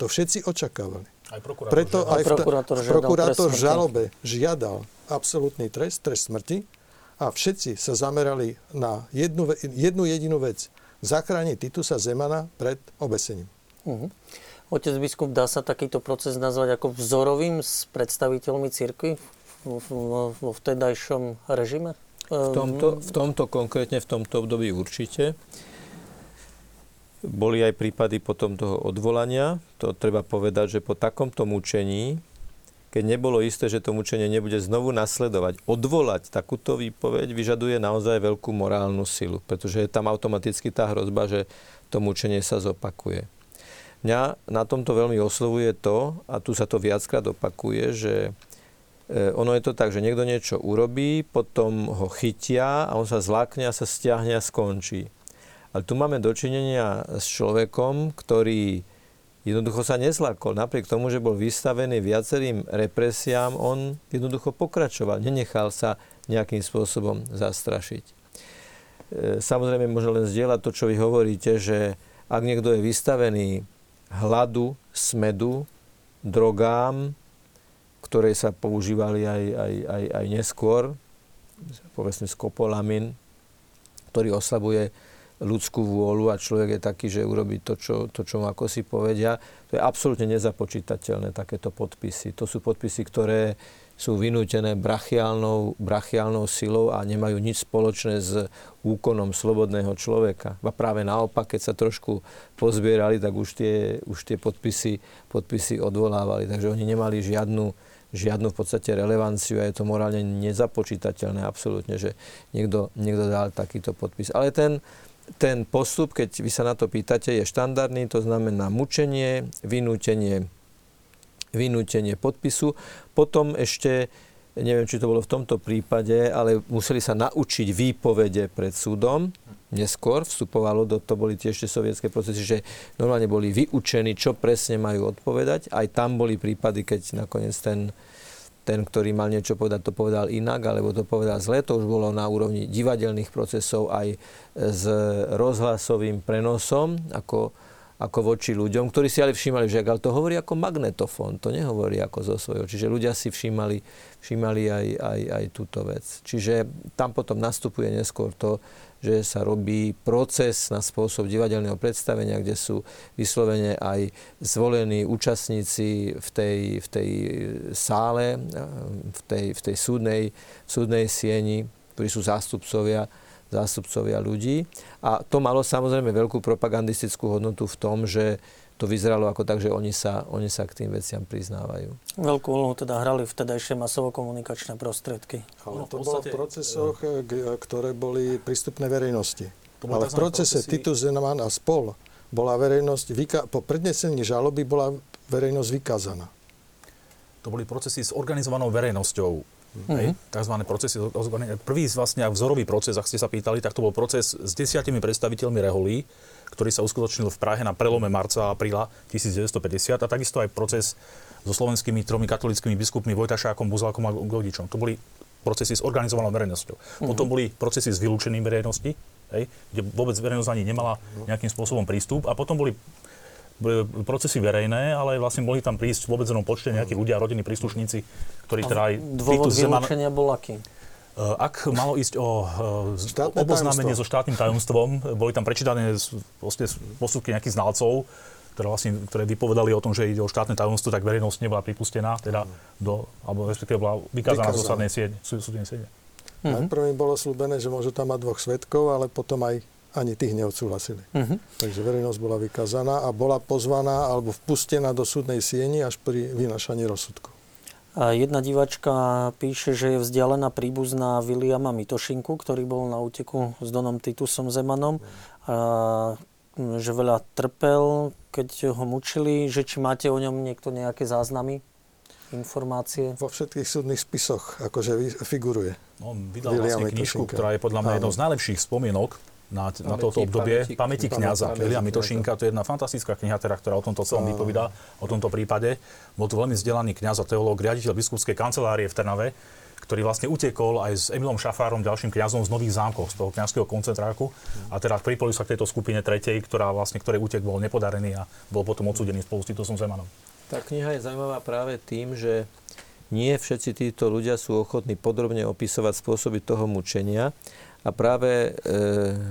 Speaker 4: To všetci očakávali.
Speaker 3: Aj prokurátor
Speaker 4: Preto
Speaker 3: žiadal.
Speaker 4: aj v ta-
Speaker 1: prokurátor žiadal
Speaker 4: prokurátor žalobe žiadal absolútny trest, trest smrti a všetci sa zamerali na jednu, jednu jedinú vec. Zachrániť Titusa Zemana pred obesením.
Speaker 1: Mhm. Otec biskup, dá sa takýto proces nazvať ako vzorovým s predstaviteľmi cirkvi vo, vtedajšom režime?
Speaker 2: V tomto, v tomto konkrétne, v tomto období určite. Boli aj prípady potom toho odvolania. To treba povedať, že po takomto mučení, keď nebolo isté, že to mučenie nebude znovu nasledovať, odvolať takúto výpoveď vyžaduje naozaj veľkú morálnu silu, pretože je tam automaticky tá hrozba, že to mučenie sa zopakuje. Mňa na tomto veľmi oslovuje to, a tu sa to viackrát opakuje, že e, ono je to tak, že niekto niečo urobí, potom ho chytia a on sa zlákne a sa stiahne a skončí. Ale tu máme dočinenia s človekom, ktorý jednoducho sa nezlakol. Napriek tomu, že bol vystavený viacerým represiám, on jednoducho pokračoval. Nenechal sa nejakým spôsobom zastrašiť. E, Samozrejme, môžem len zdieľať to, čo vy hovoríte, že ak niekto je vystavený hladu, smedu, drogám, ktoré sa používali aj, aj, aj, aj neskôr, povedzme skopolamin, ktorý oslabuje ľudskú vôľu a človek je taký, že urobí to, čo, to, čo mu ako si povedia. To je absolútne nezapočítateľné, takéto podpisy. To sú podpisy, ktoré sú vynútené brachiálnou, brachiálnou silou a nemajú nič spoločné s úkonom slobodného človeka. A práve naopak, keď sa trošku pozbierali, tak už tie, už tie podpisy, podpisy odvolávali. Takže oni nemali žiadnu, žiadnu v podstate relevanciu a je to morálne nezapočítateľné absolútne, že niekto, niekto dal takýto podpis. Ale ten, ten postup, keď vy sa na to pýtate, je štandardný, to znamená mučenie, vynútenie, vynútenie podpisu. Potom ešte, neviem, či to bolo v tomto prípade, ale museli sa naučiť výpovede pred súdom. Neskôr vstupovalo do, to boli tie ešte sovietské procesy, že normálne boli vyučení, čo presne majú odpovedať. Aj tam boli prípady, keď nakoniec ten, ten, ktorý mal niečo povedať, to povedal inak, alebo to povedal zle. To už bolo na úrovni divadelných procesov aj s rozhlasovým prenosom, ako, ako voči ľuďom, ktorí si ale všímali, že to hovorí ako magnetofón, to nehovorí ako zo svojho. Čiže ľudia si všímali, všímali aj, aj, aj túto vec. Čiže tam potom nastupuje neskôr to, že sa robí proces na spôsob divadelného predstavenia, kde sú vyslovene aj zvolení účastníci v tej, v tej sále, v tej, v tej súdnej, súdnej sieni, ktorí sú zástupcovia, zástupcovia ľudí. A to malo samozrejme veľkú propagandistickú hodnotu v tom, že to vyzeralo ako tak, že oni sa, oni sa k tým veciam priznávajú.
Speaker 1: Veľkú úlohu teda hrali vtedajšie masovo-komunikačné prostriedky.
Speaker 4: Ale
Speaker 3: No,
Speaker 4: to bolo v procesoch, g- ktoré boli prístupné verejnosti. Ale v
Speaker 3: tzv.
Speaker 4: procese
Speaker 3: procesy-
Speaker 4: Titus Zeman a spol bola verejnosť, vyka- po prednesení žaloby bola verejnosť vykázaná.
Speaker 3: To boli procesy s organizovanou verejnosťou.
Speaker 1: Mhm.
Speaker 3: Hej, takzvané procesy. Prvý vlastne vzorový proces, ak ste sa pýtali, tak to bol proces s desiatimi predstaviteľmi reholí, ktorý sa uskutočnil v Prahe na prelome marca a apríla 1950 a takisto aj proces so slovenskými tromi katolickými biskupmi Vojtašákom, Buzalkom a Godičom. To boli procesy s organizovanou verejnosťou. Potom boli procesy s vylúčením verejnosti, hej, kde vôbec verejnosť ani nemala nejakým spôsobom prístup. A potom boli boli procesy verejné, ale vlastne mohli tam prísť v obmedzenom počte nejakí ľudia, rodinní príslušníci, ktorí teda aj...
Speaker 1: Dôvod vylúčenia bol aký?
Speaker 3: Eh, Ak malo ísť o eh, z-
Speaker 4: Štátne
Speaker 3: oboznámenie
Speaker 4: tajomstvo.
Speaker 3: so štátnym tajomstvom, boli tam prečítané z- vlastne z- posudky nejakých znalcov, ktoré, vlastne, ktoré vypovedali o tom, že ide o štátne tajomstvo, tak verejnosť nebola pripustená, teda do, alebo respektíve bola vykázaná
Speaker 4: Vykázaná.
Speaker 3: súdnej siede. sú- súdnej siede.
Speaker 1: Mhm.
Speaker 4: Najprv im bolo slúbené, že môžu tam mať dvoch svetkov, ale potom aj ani tých neodsúhlasili.
Speaker 1: Mhm.
Speaker 4: Takže verejnosť bola vykázaná a bola pozvaná alebo vpustená do súdnej sieni až pri vynašaní rozsudku.
Speaker 1: Jedna divačka píše, že je vzdialená príbuzná Williama Mitošinku, ktorý bol na úteku s Donom Titusom Zemanom. A že veľa trpel, keď ho mučili, že či máte o ňom niekto nejaké záznamy, informácie.
Speaker 4: Vo všetkých súdnych spisoch akože figuruje.
Speaker 3: On vydal
Speaker 4: William
Speaker 3: vlastne knižku,
Speaker 4: Mitošinka.
Speaker 3: ktorá je podľa mňa jednou z najlepších spomienok na, na
Speaker 2: Pamäti-
Speaker 3: toto obdobie.
Speaker 2: pamäti-
Speaker 3: Pamäti kniaza.
Speaker 2: pamäti kniaza.
Speaker 3: Mitošinka, to je jedna fantastická kniha, teda, ktorá o tomto celom vypovedá, o tomto prípade. Bol to veľmi vzdelaný kňaz a teológ, riaditeľ biskupskej kancelárie v Trnave, ktorý vlastne utekol aj s Emilom Šafárom, ďalším kňazom z Nových zámkov, z toho kňazského koncentráku. A teda pripojil sa k tejto skupine tretej, ktorá vlastne, ktorej útek bol nepodarený a bol potom odsúdený spolu s Titusom Zemanom.
Speaker 2: Tá kniha je zaujímavá práve tým, že nie všetci títo ľudia sú ochotní podrobne opisovať spôsoby toho mučenia. A práve e,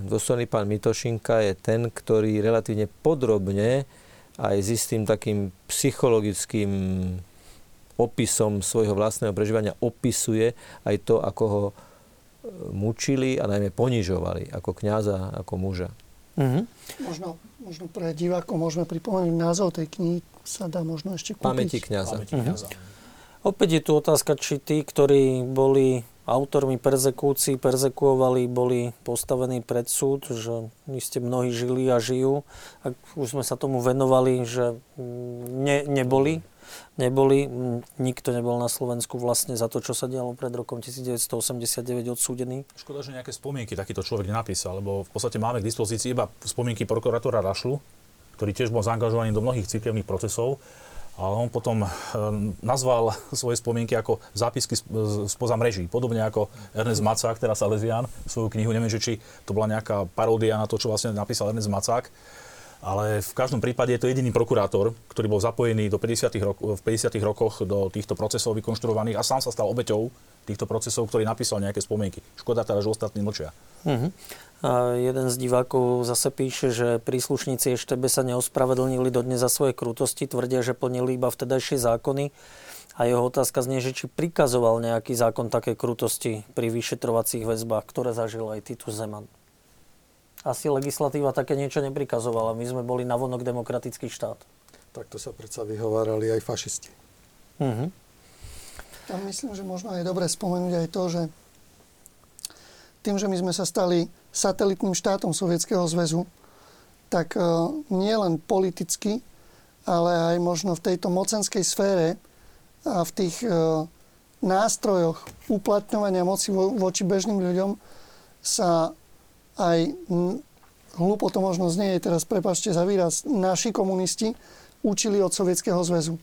Speaker 2: dôstojný pán Mitošinka je ten, ktorý relatívne podrobne aj s istým takým psychologickým opisom svojho vlastného prežívania opisuje aj to, ako ho e, mučili a najmä ponižovali ako kňaza, ako muža.
Speaker 1: Mhm.
Speaker 5: Možno, možno pre divákov môžeme pripomenúť názov tej knihy, sa dá možno ešte kúpiť.
Speaker 2: Pamäti kňaza.
Speaker 3: Pamäti kňaza.
Speaker 1: Opäť je tu otázka, či tí, ktorí boli autormi perzekúcií, perzekuovali, boli postavení pred súd, že vy ste mnohí žili a žijú. Ak už sme sa tomu venovali, že mm, ne, neboli, neboli, mm, nikto nebol na Slovensku vlastne za to, čo sa dialo pred rokom 1989 odsúdený.
Speaker 3: Škoda, že nejaké spomienky takýto človek nenapísal, lebo v podstate máme k dispozícii iba spomienky prokurátora Rašlu, ktorý tiež bol zaangažovaný do mnohých cirkevných procesov, ale on potom e, nazval svoje spomienky ako zápisky sp- spoza mreží, podobne ako Ernest Macák, teraz Salesián, svoju knihu, neviem, že či to bola nejaká paródia na to, čo vlastne napísal Ernest Macák, ale v každom prípade je to jediný prokurátor, ktorý bol zapojený do 50 rok- v 50 rokoch do týchto procesov vykonštruovaných a sám sa stal obeťou týchto procesov, ktorý napísal nejaké spomienky. Škoda teda, že ostatní mlčia.
Speaker 1: Mhm. A jeden z divákov zase píše, že príslušníci EŠTB sa neospravedlnili dodnes za svoje krutosti, tvrdia, že plnili iba vtedajšie zákony. A jeho otázka znie, že či prikazoval nejaký zákon také krutosti pri vyšetrovacích väzbách, ktoré zažil aj Titus Zeman. Asi legislatíva také niečo neprikazovala. My sme boli navonok demokratický štát.
Speaker 4: Takto sa predsa vyhovárali aj fašisti.
Speaker 1: Mhm.
Speaker 5: Ja myslím, že možno je dobre spomenúť aj to, že tým, že my sme sa stali satelitným štátom Sovietskeho zväzu, tak e, nie len politicky, ale aj možno v tejto mocenskej sfére a v tých e, nástrojoch uplatňovania moci vo, voči bežným ľuďom sa aj, hlúpo to možno znie, teraz prepačte za výraz, naši komunisti učili od Sovietskeho zväzu.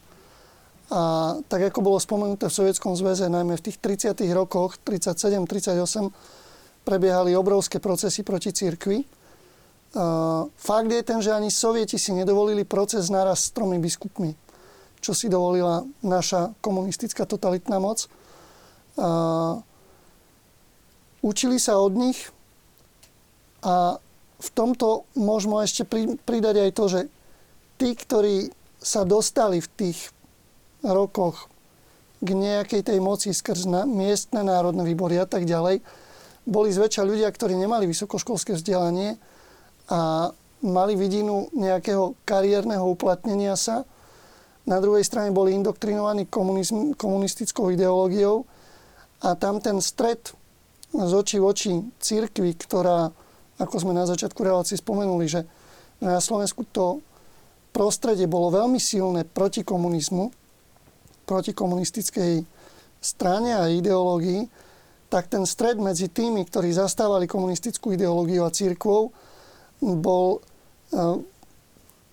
Speaker 5: A tak ako bolo spomenuté v Sovietskom zväze, najmä v tých 30. rokoch, 37-38, prebiehali obrovské procesy proti cirkvi. A fakt je ten, že ani sovieti si nedovolili proces naraz s tromi biskupmi, čo si dovolila naša komunistická totalitná moc. Učili sa od nich a v tomto môžeme ešte pri- pridať aj to, že tí, ktorí sa dostali v tých rokoch k nejakej tej moci skrz na, miestne národné výbory a tak ďalej, boli zväčša ľudia, ktorí nemali vysokoškolské vzdelanie a mali vidinu nejakého kariérneho uplatnenia sa. Na druhej strane boli indoktrinovaní komunistickou ideológiou a tam ten stred z očí v oči církvy, ktorá, ako sme na začiatku relácie spomenuli, že na Slovensku to prostredie bolo veľmi silné proti komunizmu, proti komunistickej strane a ideológii, tak ten stred medzi tými, ktorí zastávali komunistickú ideológiu a církvou, bol uh,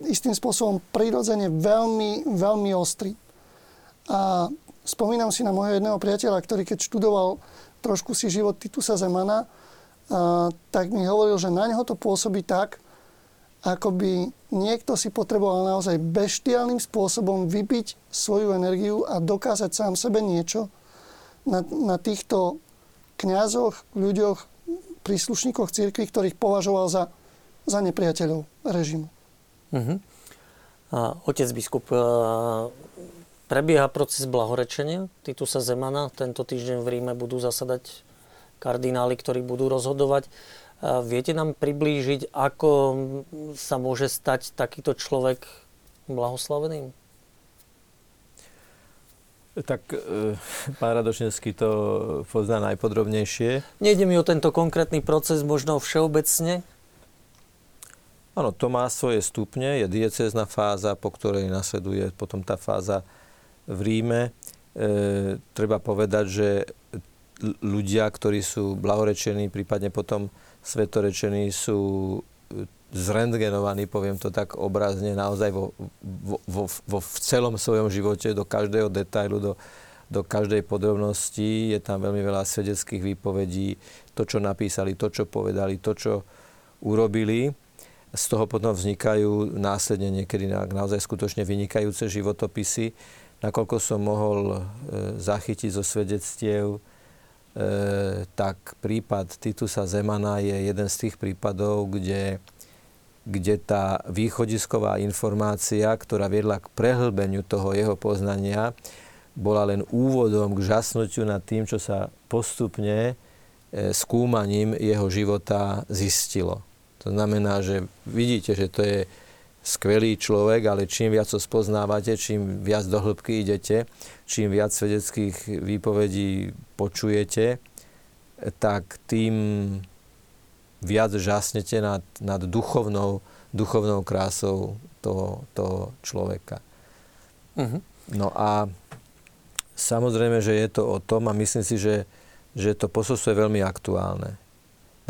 Speaker 5: istým spôsobom prirodzene veľmi, veľmi ostrý. A spomínam si na môjho jedného priateľa, ktorý keď študoval trošku si život Titusa Zemana, tak mi hovoril, že na neho to pôsobí tak, ako by niekto si potreboval naozaj beštiálnym spôsobom vypiť svoju energiu a dokázať sám sebe niečo na, na týchto kňazoch, ľuďoch, príslušníkoch cirkvi, ktorých považoval za, za nepriateľov režimu. Uh-huh.
Speaker 1: A otec biskup, prebieha proces blahorečenia Titusa Zemana. Tento týždeň v Ríme budú zasadať kardináli, ktorí budú rozhodovať. Viete nám priblížiť, ako sa môže stať takýto človek blahoslaveným?
Speaker 2: Tak e, pán Radošinský to pozná najpodrobnejšie.
Speaker 1: Nejde mi o tento konkrétny proces, možno všeobecne?
Speaker 2: Áno, to má svoje stupne. Je diecézna fáza, po ktorej nasleduje potom tá fáza v Ríme. E, treba povedať, že ľudia, ktorí sú blahorečení, prípadne potom svetorečení, sú zrentgenovaný, poviem to tak obrazne, naozaj vo, vo, vo, vo v celom svojom živote, do každého detailu, do, do každej podrobnosti. Je tam veľmi veľa svedeckých výpovedí, to, čo napísali, to, čo povedali, to, čo urobili. Z toho potom vznikajú následne niekedy naozaj skutočne vynikajúce životopisy. Nakoľko som mohol e, zachytiť zo svedectiev, e, tak prípad Titusa Zemana je jeden z tých prípadov, kde kde tá východisková informácia, ktorá viedla k prehlbeniu toho jeho poznania, bola len úvodom k žasnutiu nad tým, čo sa postupne e, skúmaním jeho života zistilo. To znamená, že vidíte, že to je skvelý človek, ale čím viac ho spoznávate, čím viac do hĺbky idete, čím viac svedeckých výpovedí počujete, tak tým viac žasnete nad, nad duchovnou, duchovnou krásou toho, toho človeka. Uh-huh. No a samozrejme, že je to o tom a myslím si, že, že to posolstvo je veľmi aktuálne.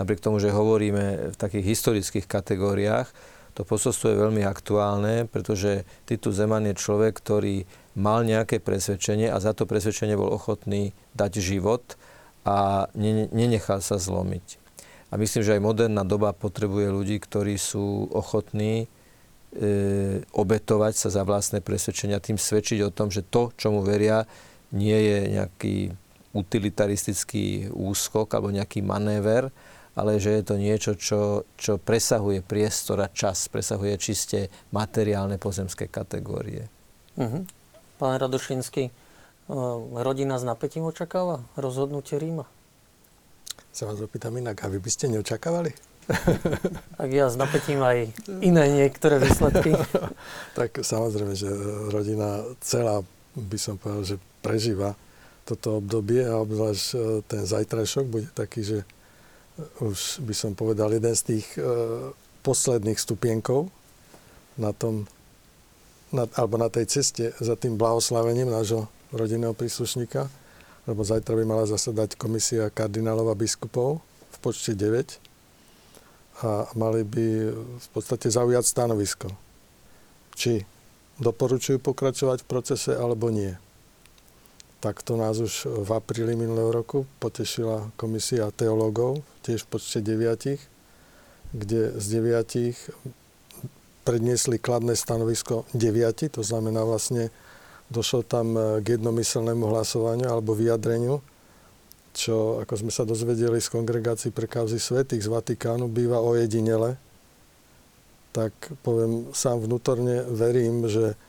Speaker 2: Napriek tomu, že hovoríme v takých historických kategóriách, to posolstvo je veľmi aktuálne, pretože Titus Zeman je človek, ktorý mal nejaké presvedčenie a za to presvedčenie bol ochotný dať život a nenechal sa zlomiť. A myslím, že aj moderná doba potrebuje ľudí, ktorí sú ochotní e, obetovať sa za vlastné presvedčenia, tým svedčiť o tom, že to, čomu veria, nie je nejaký utilitaristický úskok alebo nejaký manéver, ale že je to niečo, čo, čo presahuje priestor a čas, presahuje čiste materiálne pozemské kategórie.
Speaker 1: Uh-huh. Pán Radošinský, e, rodina s napätím očakáva rozhodnutie Ríma?
Speaker 4: sa vás opýtam inak, a vy by ste neočakávali? [laughs]
Speaker 1: tak ja s napätím aj iné niektoré výsledky. [laughs]
Speaker 4: tak samozrejme, že rodina celá, by som povedal, že prežíva toto obdobie a obzvlášť e, ten zajtrajšok bude taký, že už by som povedal jeden z tých uh, posledných stupienkov na tom, na, alebo na tej ceste za tým blahoslavením nášho rodinného príslušníka lebo zajtra by mala zasadať komisia kardinálov a biskupov v počte 9 a mali by v podstate zaujať stanovisko. Či doporučujú pokračovať v procese alebo nie. Takto nás už v apríli minulého roku potešila komisia teológov, tiež v počte deviatich, kde z deviatich predniesli kladné stanovisko deviati, to znamená vlastne došlo tam e, k jednomyselnému hlasovaniu alebo vyjadreniu, čo, ako sme sa dozvedeli z kongregácií pre kauzy svetých z Vatikánu, býva ojedinele, tak poviem, sám vnútorne verím, že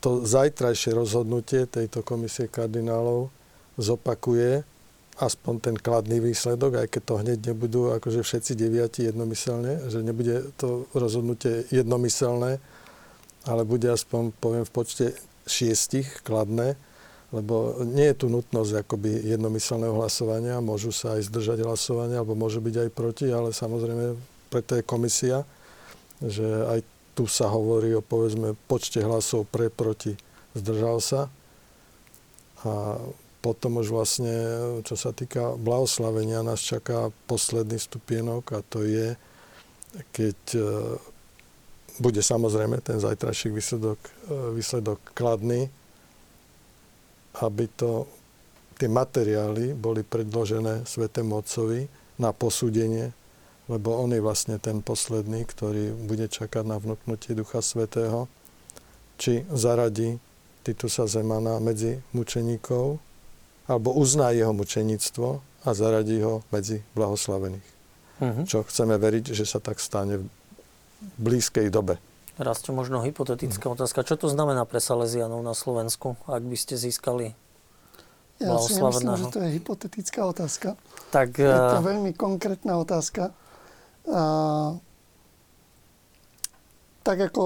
Speaker 4: to zajtrajšie rozhodnutie tejto komisie kardinálov zopakuje aspoň ten kladný výsledok, aj keď to hneď nebudú akože všetci deviati jednomyselne, že nebude to rozhodnutie jednomyselné, ale bude aspoň, poviem, v počte šiestich kladné, lebo nie je tu nutnosť akoby jednomyselného hlasovania, môžu sa aj zdržať hlasovania, alebo môže byť aj proti, ale samozrejme preto je komisia, že aj tu sa hovorí o povedzme počte hlasov pre, proti, zdržal sa. A potom už vlastne, čo sa týka blahoslavenia, nás čaká posledný stupienok a to je, keď e, bude samozrejme ten zajtrajší výsledok, e, výsledok kladný, aby to, tie materiály boli predložené Svetému Otcovi na posúdenie, lebo on je vlastne ten posledný, ktorý bude čakať na vnúknutie Ducha Svetého, či zaradí Titusa Zemana medzi mučeníkov, alebo uzná jeho mučenictvo a zaradí ho medzi blahoslavených. Uh-huh. Čo chceme veriť, že sa tak stane v blízkej dobe.
Speaker 1: Raz to možno hypotetická uh-huh. otázka. Čo to znamená pre Salesianov na Slovensku, ak by ste získali
Speaker 5: ja si nemyslím, že to je hypotetická otázka.
Speaker 1: Tak,
Speaker 5: je to eh, veľmi konkrétna otázka. A, tak ako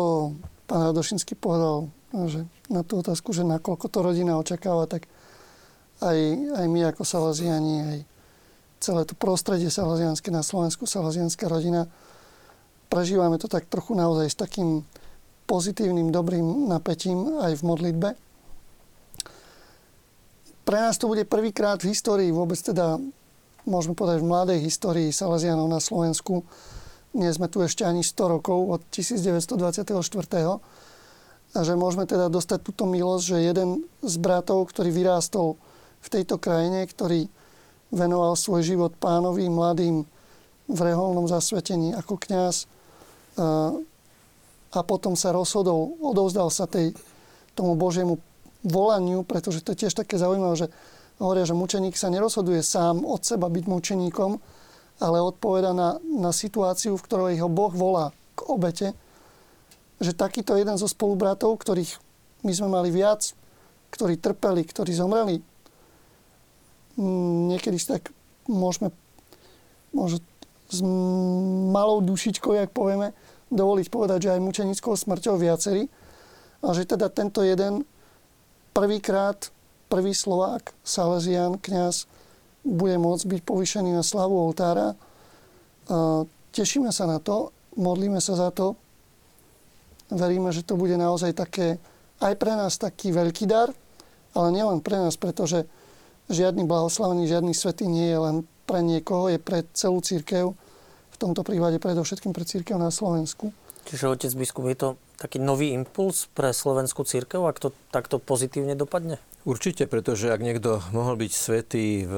Speaker 5: pán Radošinský povedal, že na tú otázku, že nakoľko to rodina očakáva, tak aj, aj my ako Salaziani, aj celé to prostredie salazianské na Slovensku, salazianská rodina, prežívame to tak trochu naozaj s takým pozitívnym, dobrým napätím aj v modlitbe. Pre nás to bude prvýkrát v histórii, vôbec teda môžeme povedať v mladej histórii Salazianov na Slovensku. Nie sme tu ešte ani 100 rokov od 1924. A že môžeme teda dostať túto milosť, že jeden z bratov, ktorý vyrástol v tejto krajine, ktorý venoval svoj život pánovi, mladým v reholnom zasvetení ako kňaz a potom sa rozhodol, odovzdal sa tej, tomu Božiemu volaniu, pretože to je tiež také zaujímavé, že hovoria, že mučeník sa nerozhoduje sám od seba byť mučeníkom, ale odpoveda na, na situáciu, v ktorej ho Boh volá k obete, že takýto jeden zo spolubratov, ktorých my sme mali viac, ktorí trpeli, ktorí zomreli niekedy si tak môžeme možno s malou dušičkou, jak povieme, dovoliť povedať, že aj mučenickou smrťou viacerí. A že teda tento jeden prvýkrát, prvý Slovák, Salesian, kňaz, bude môcť byť povýšený na slavu oltára. Tešíme sa na to, modlíme sa za to. Veríme, že to bude naozaj také, aj pre nás taký veľký dar, ale nielen pre nás, pretože žiadny blahoslavený, žiadny svetý nie je len pre niekoho, je pre celú církev, v tomto prípade predovšetkým pre církev na Slovensku.
Speaker 1: Čiže otec biskup, je to taký nový impuls pre slovenskú církev, ak to takto pozitívne dopadne?
Speaker 2: Určite, pretože ak niekto mohol byť svetý v,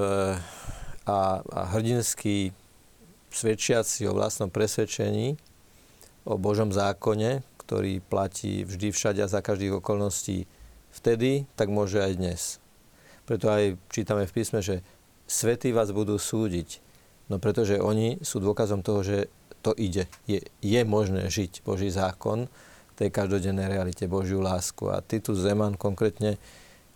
Speaker 2: a, a hrdinský svedčiaci o vlastnom presvedčení, o Božom zákone, ktorý platí vždy všade a za každých okolností vtedy, tak môže aj dnes. Preto aj čítame v písme, že svety vás budú súdiť. No pretože oni sú dôkazom toho, že to ide. Je, je možné žiť Boží zákon tej každodennej realite, Božiu lásku. A Titus Zeman konkrétne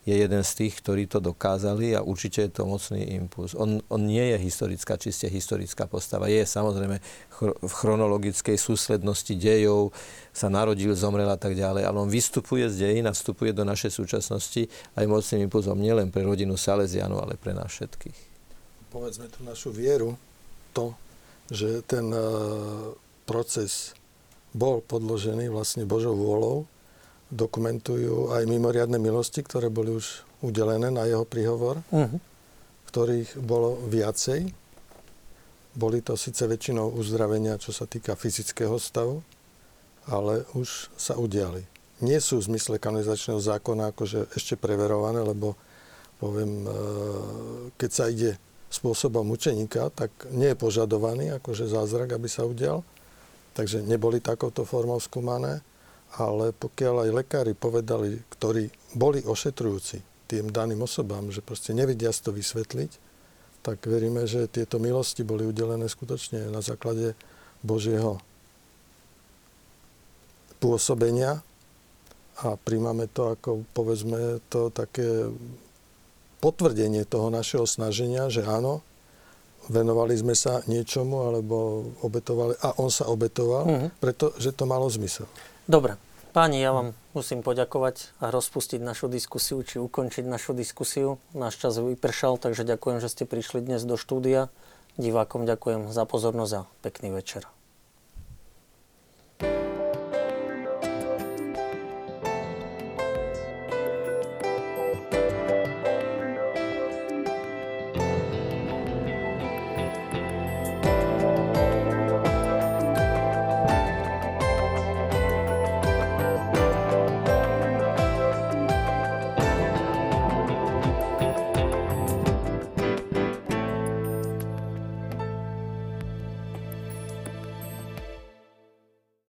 Speaker 2: je jeden z tých, ktorí to dokázali a určite je to mocný impuls. On, on nie je historická, čiste historická postava. Je samozrejme v chronologickej súslednosti dejov, sa narodil, zomrel a tak ďalej, ale on vystupuje z dejín a vstupuje do našej súčasnosti aj mocným impulzom nielen pre rodinu Salesianov, ale pre nás všetkých.
Speaker 4: Povedzme tú našu vieru, to, že ten e, proces bol podložený vlastne Božou vôľou, dokumentujú aj mimoriadne milosti, ktoré boli už udelené na jeho príhovor, uh-huh. ktorých bolo viacej. Boli to síce väčšinou uzdravenia, čo sa týka fyzického stavu, ale už sa udiali. Nie sú v zmysle kanonizačného zákona akože ešte preverované, lebo poviem, e, keď sa ide spôsobom učeníka, tak nie je požadovaný akože zázrak, aby sa udial. Takže neboli takouto formou skúmané ale pokiaľ aj lekári povedali, ktorí boli ošetrujúci tým daným osobám, že proste nevidia si to vysvetliť, tak veríme, že tieto milosti boli udelené skutočne na základe Božieho pôsobenia a príjmame to ako, povedzme, to také potvrdenie toho našeho snaženia, že áno, venovali sme sa niečomu, alebo obetovali, a on sa obetoval,
Speaker 1: Mhm.
Speaker 4: mm-hmm. pretože to malo zmysel.
Speaker 1: Dobre. Páni, ja vám musím poďakovať a rozpustiť našu diskusiu, či ukončiť našu diskusiu. Náš čas vypršal, takže ďakujem, že ste prišli dnes do štúdia. Divákom ďakujem za pozornosť a pekný večer.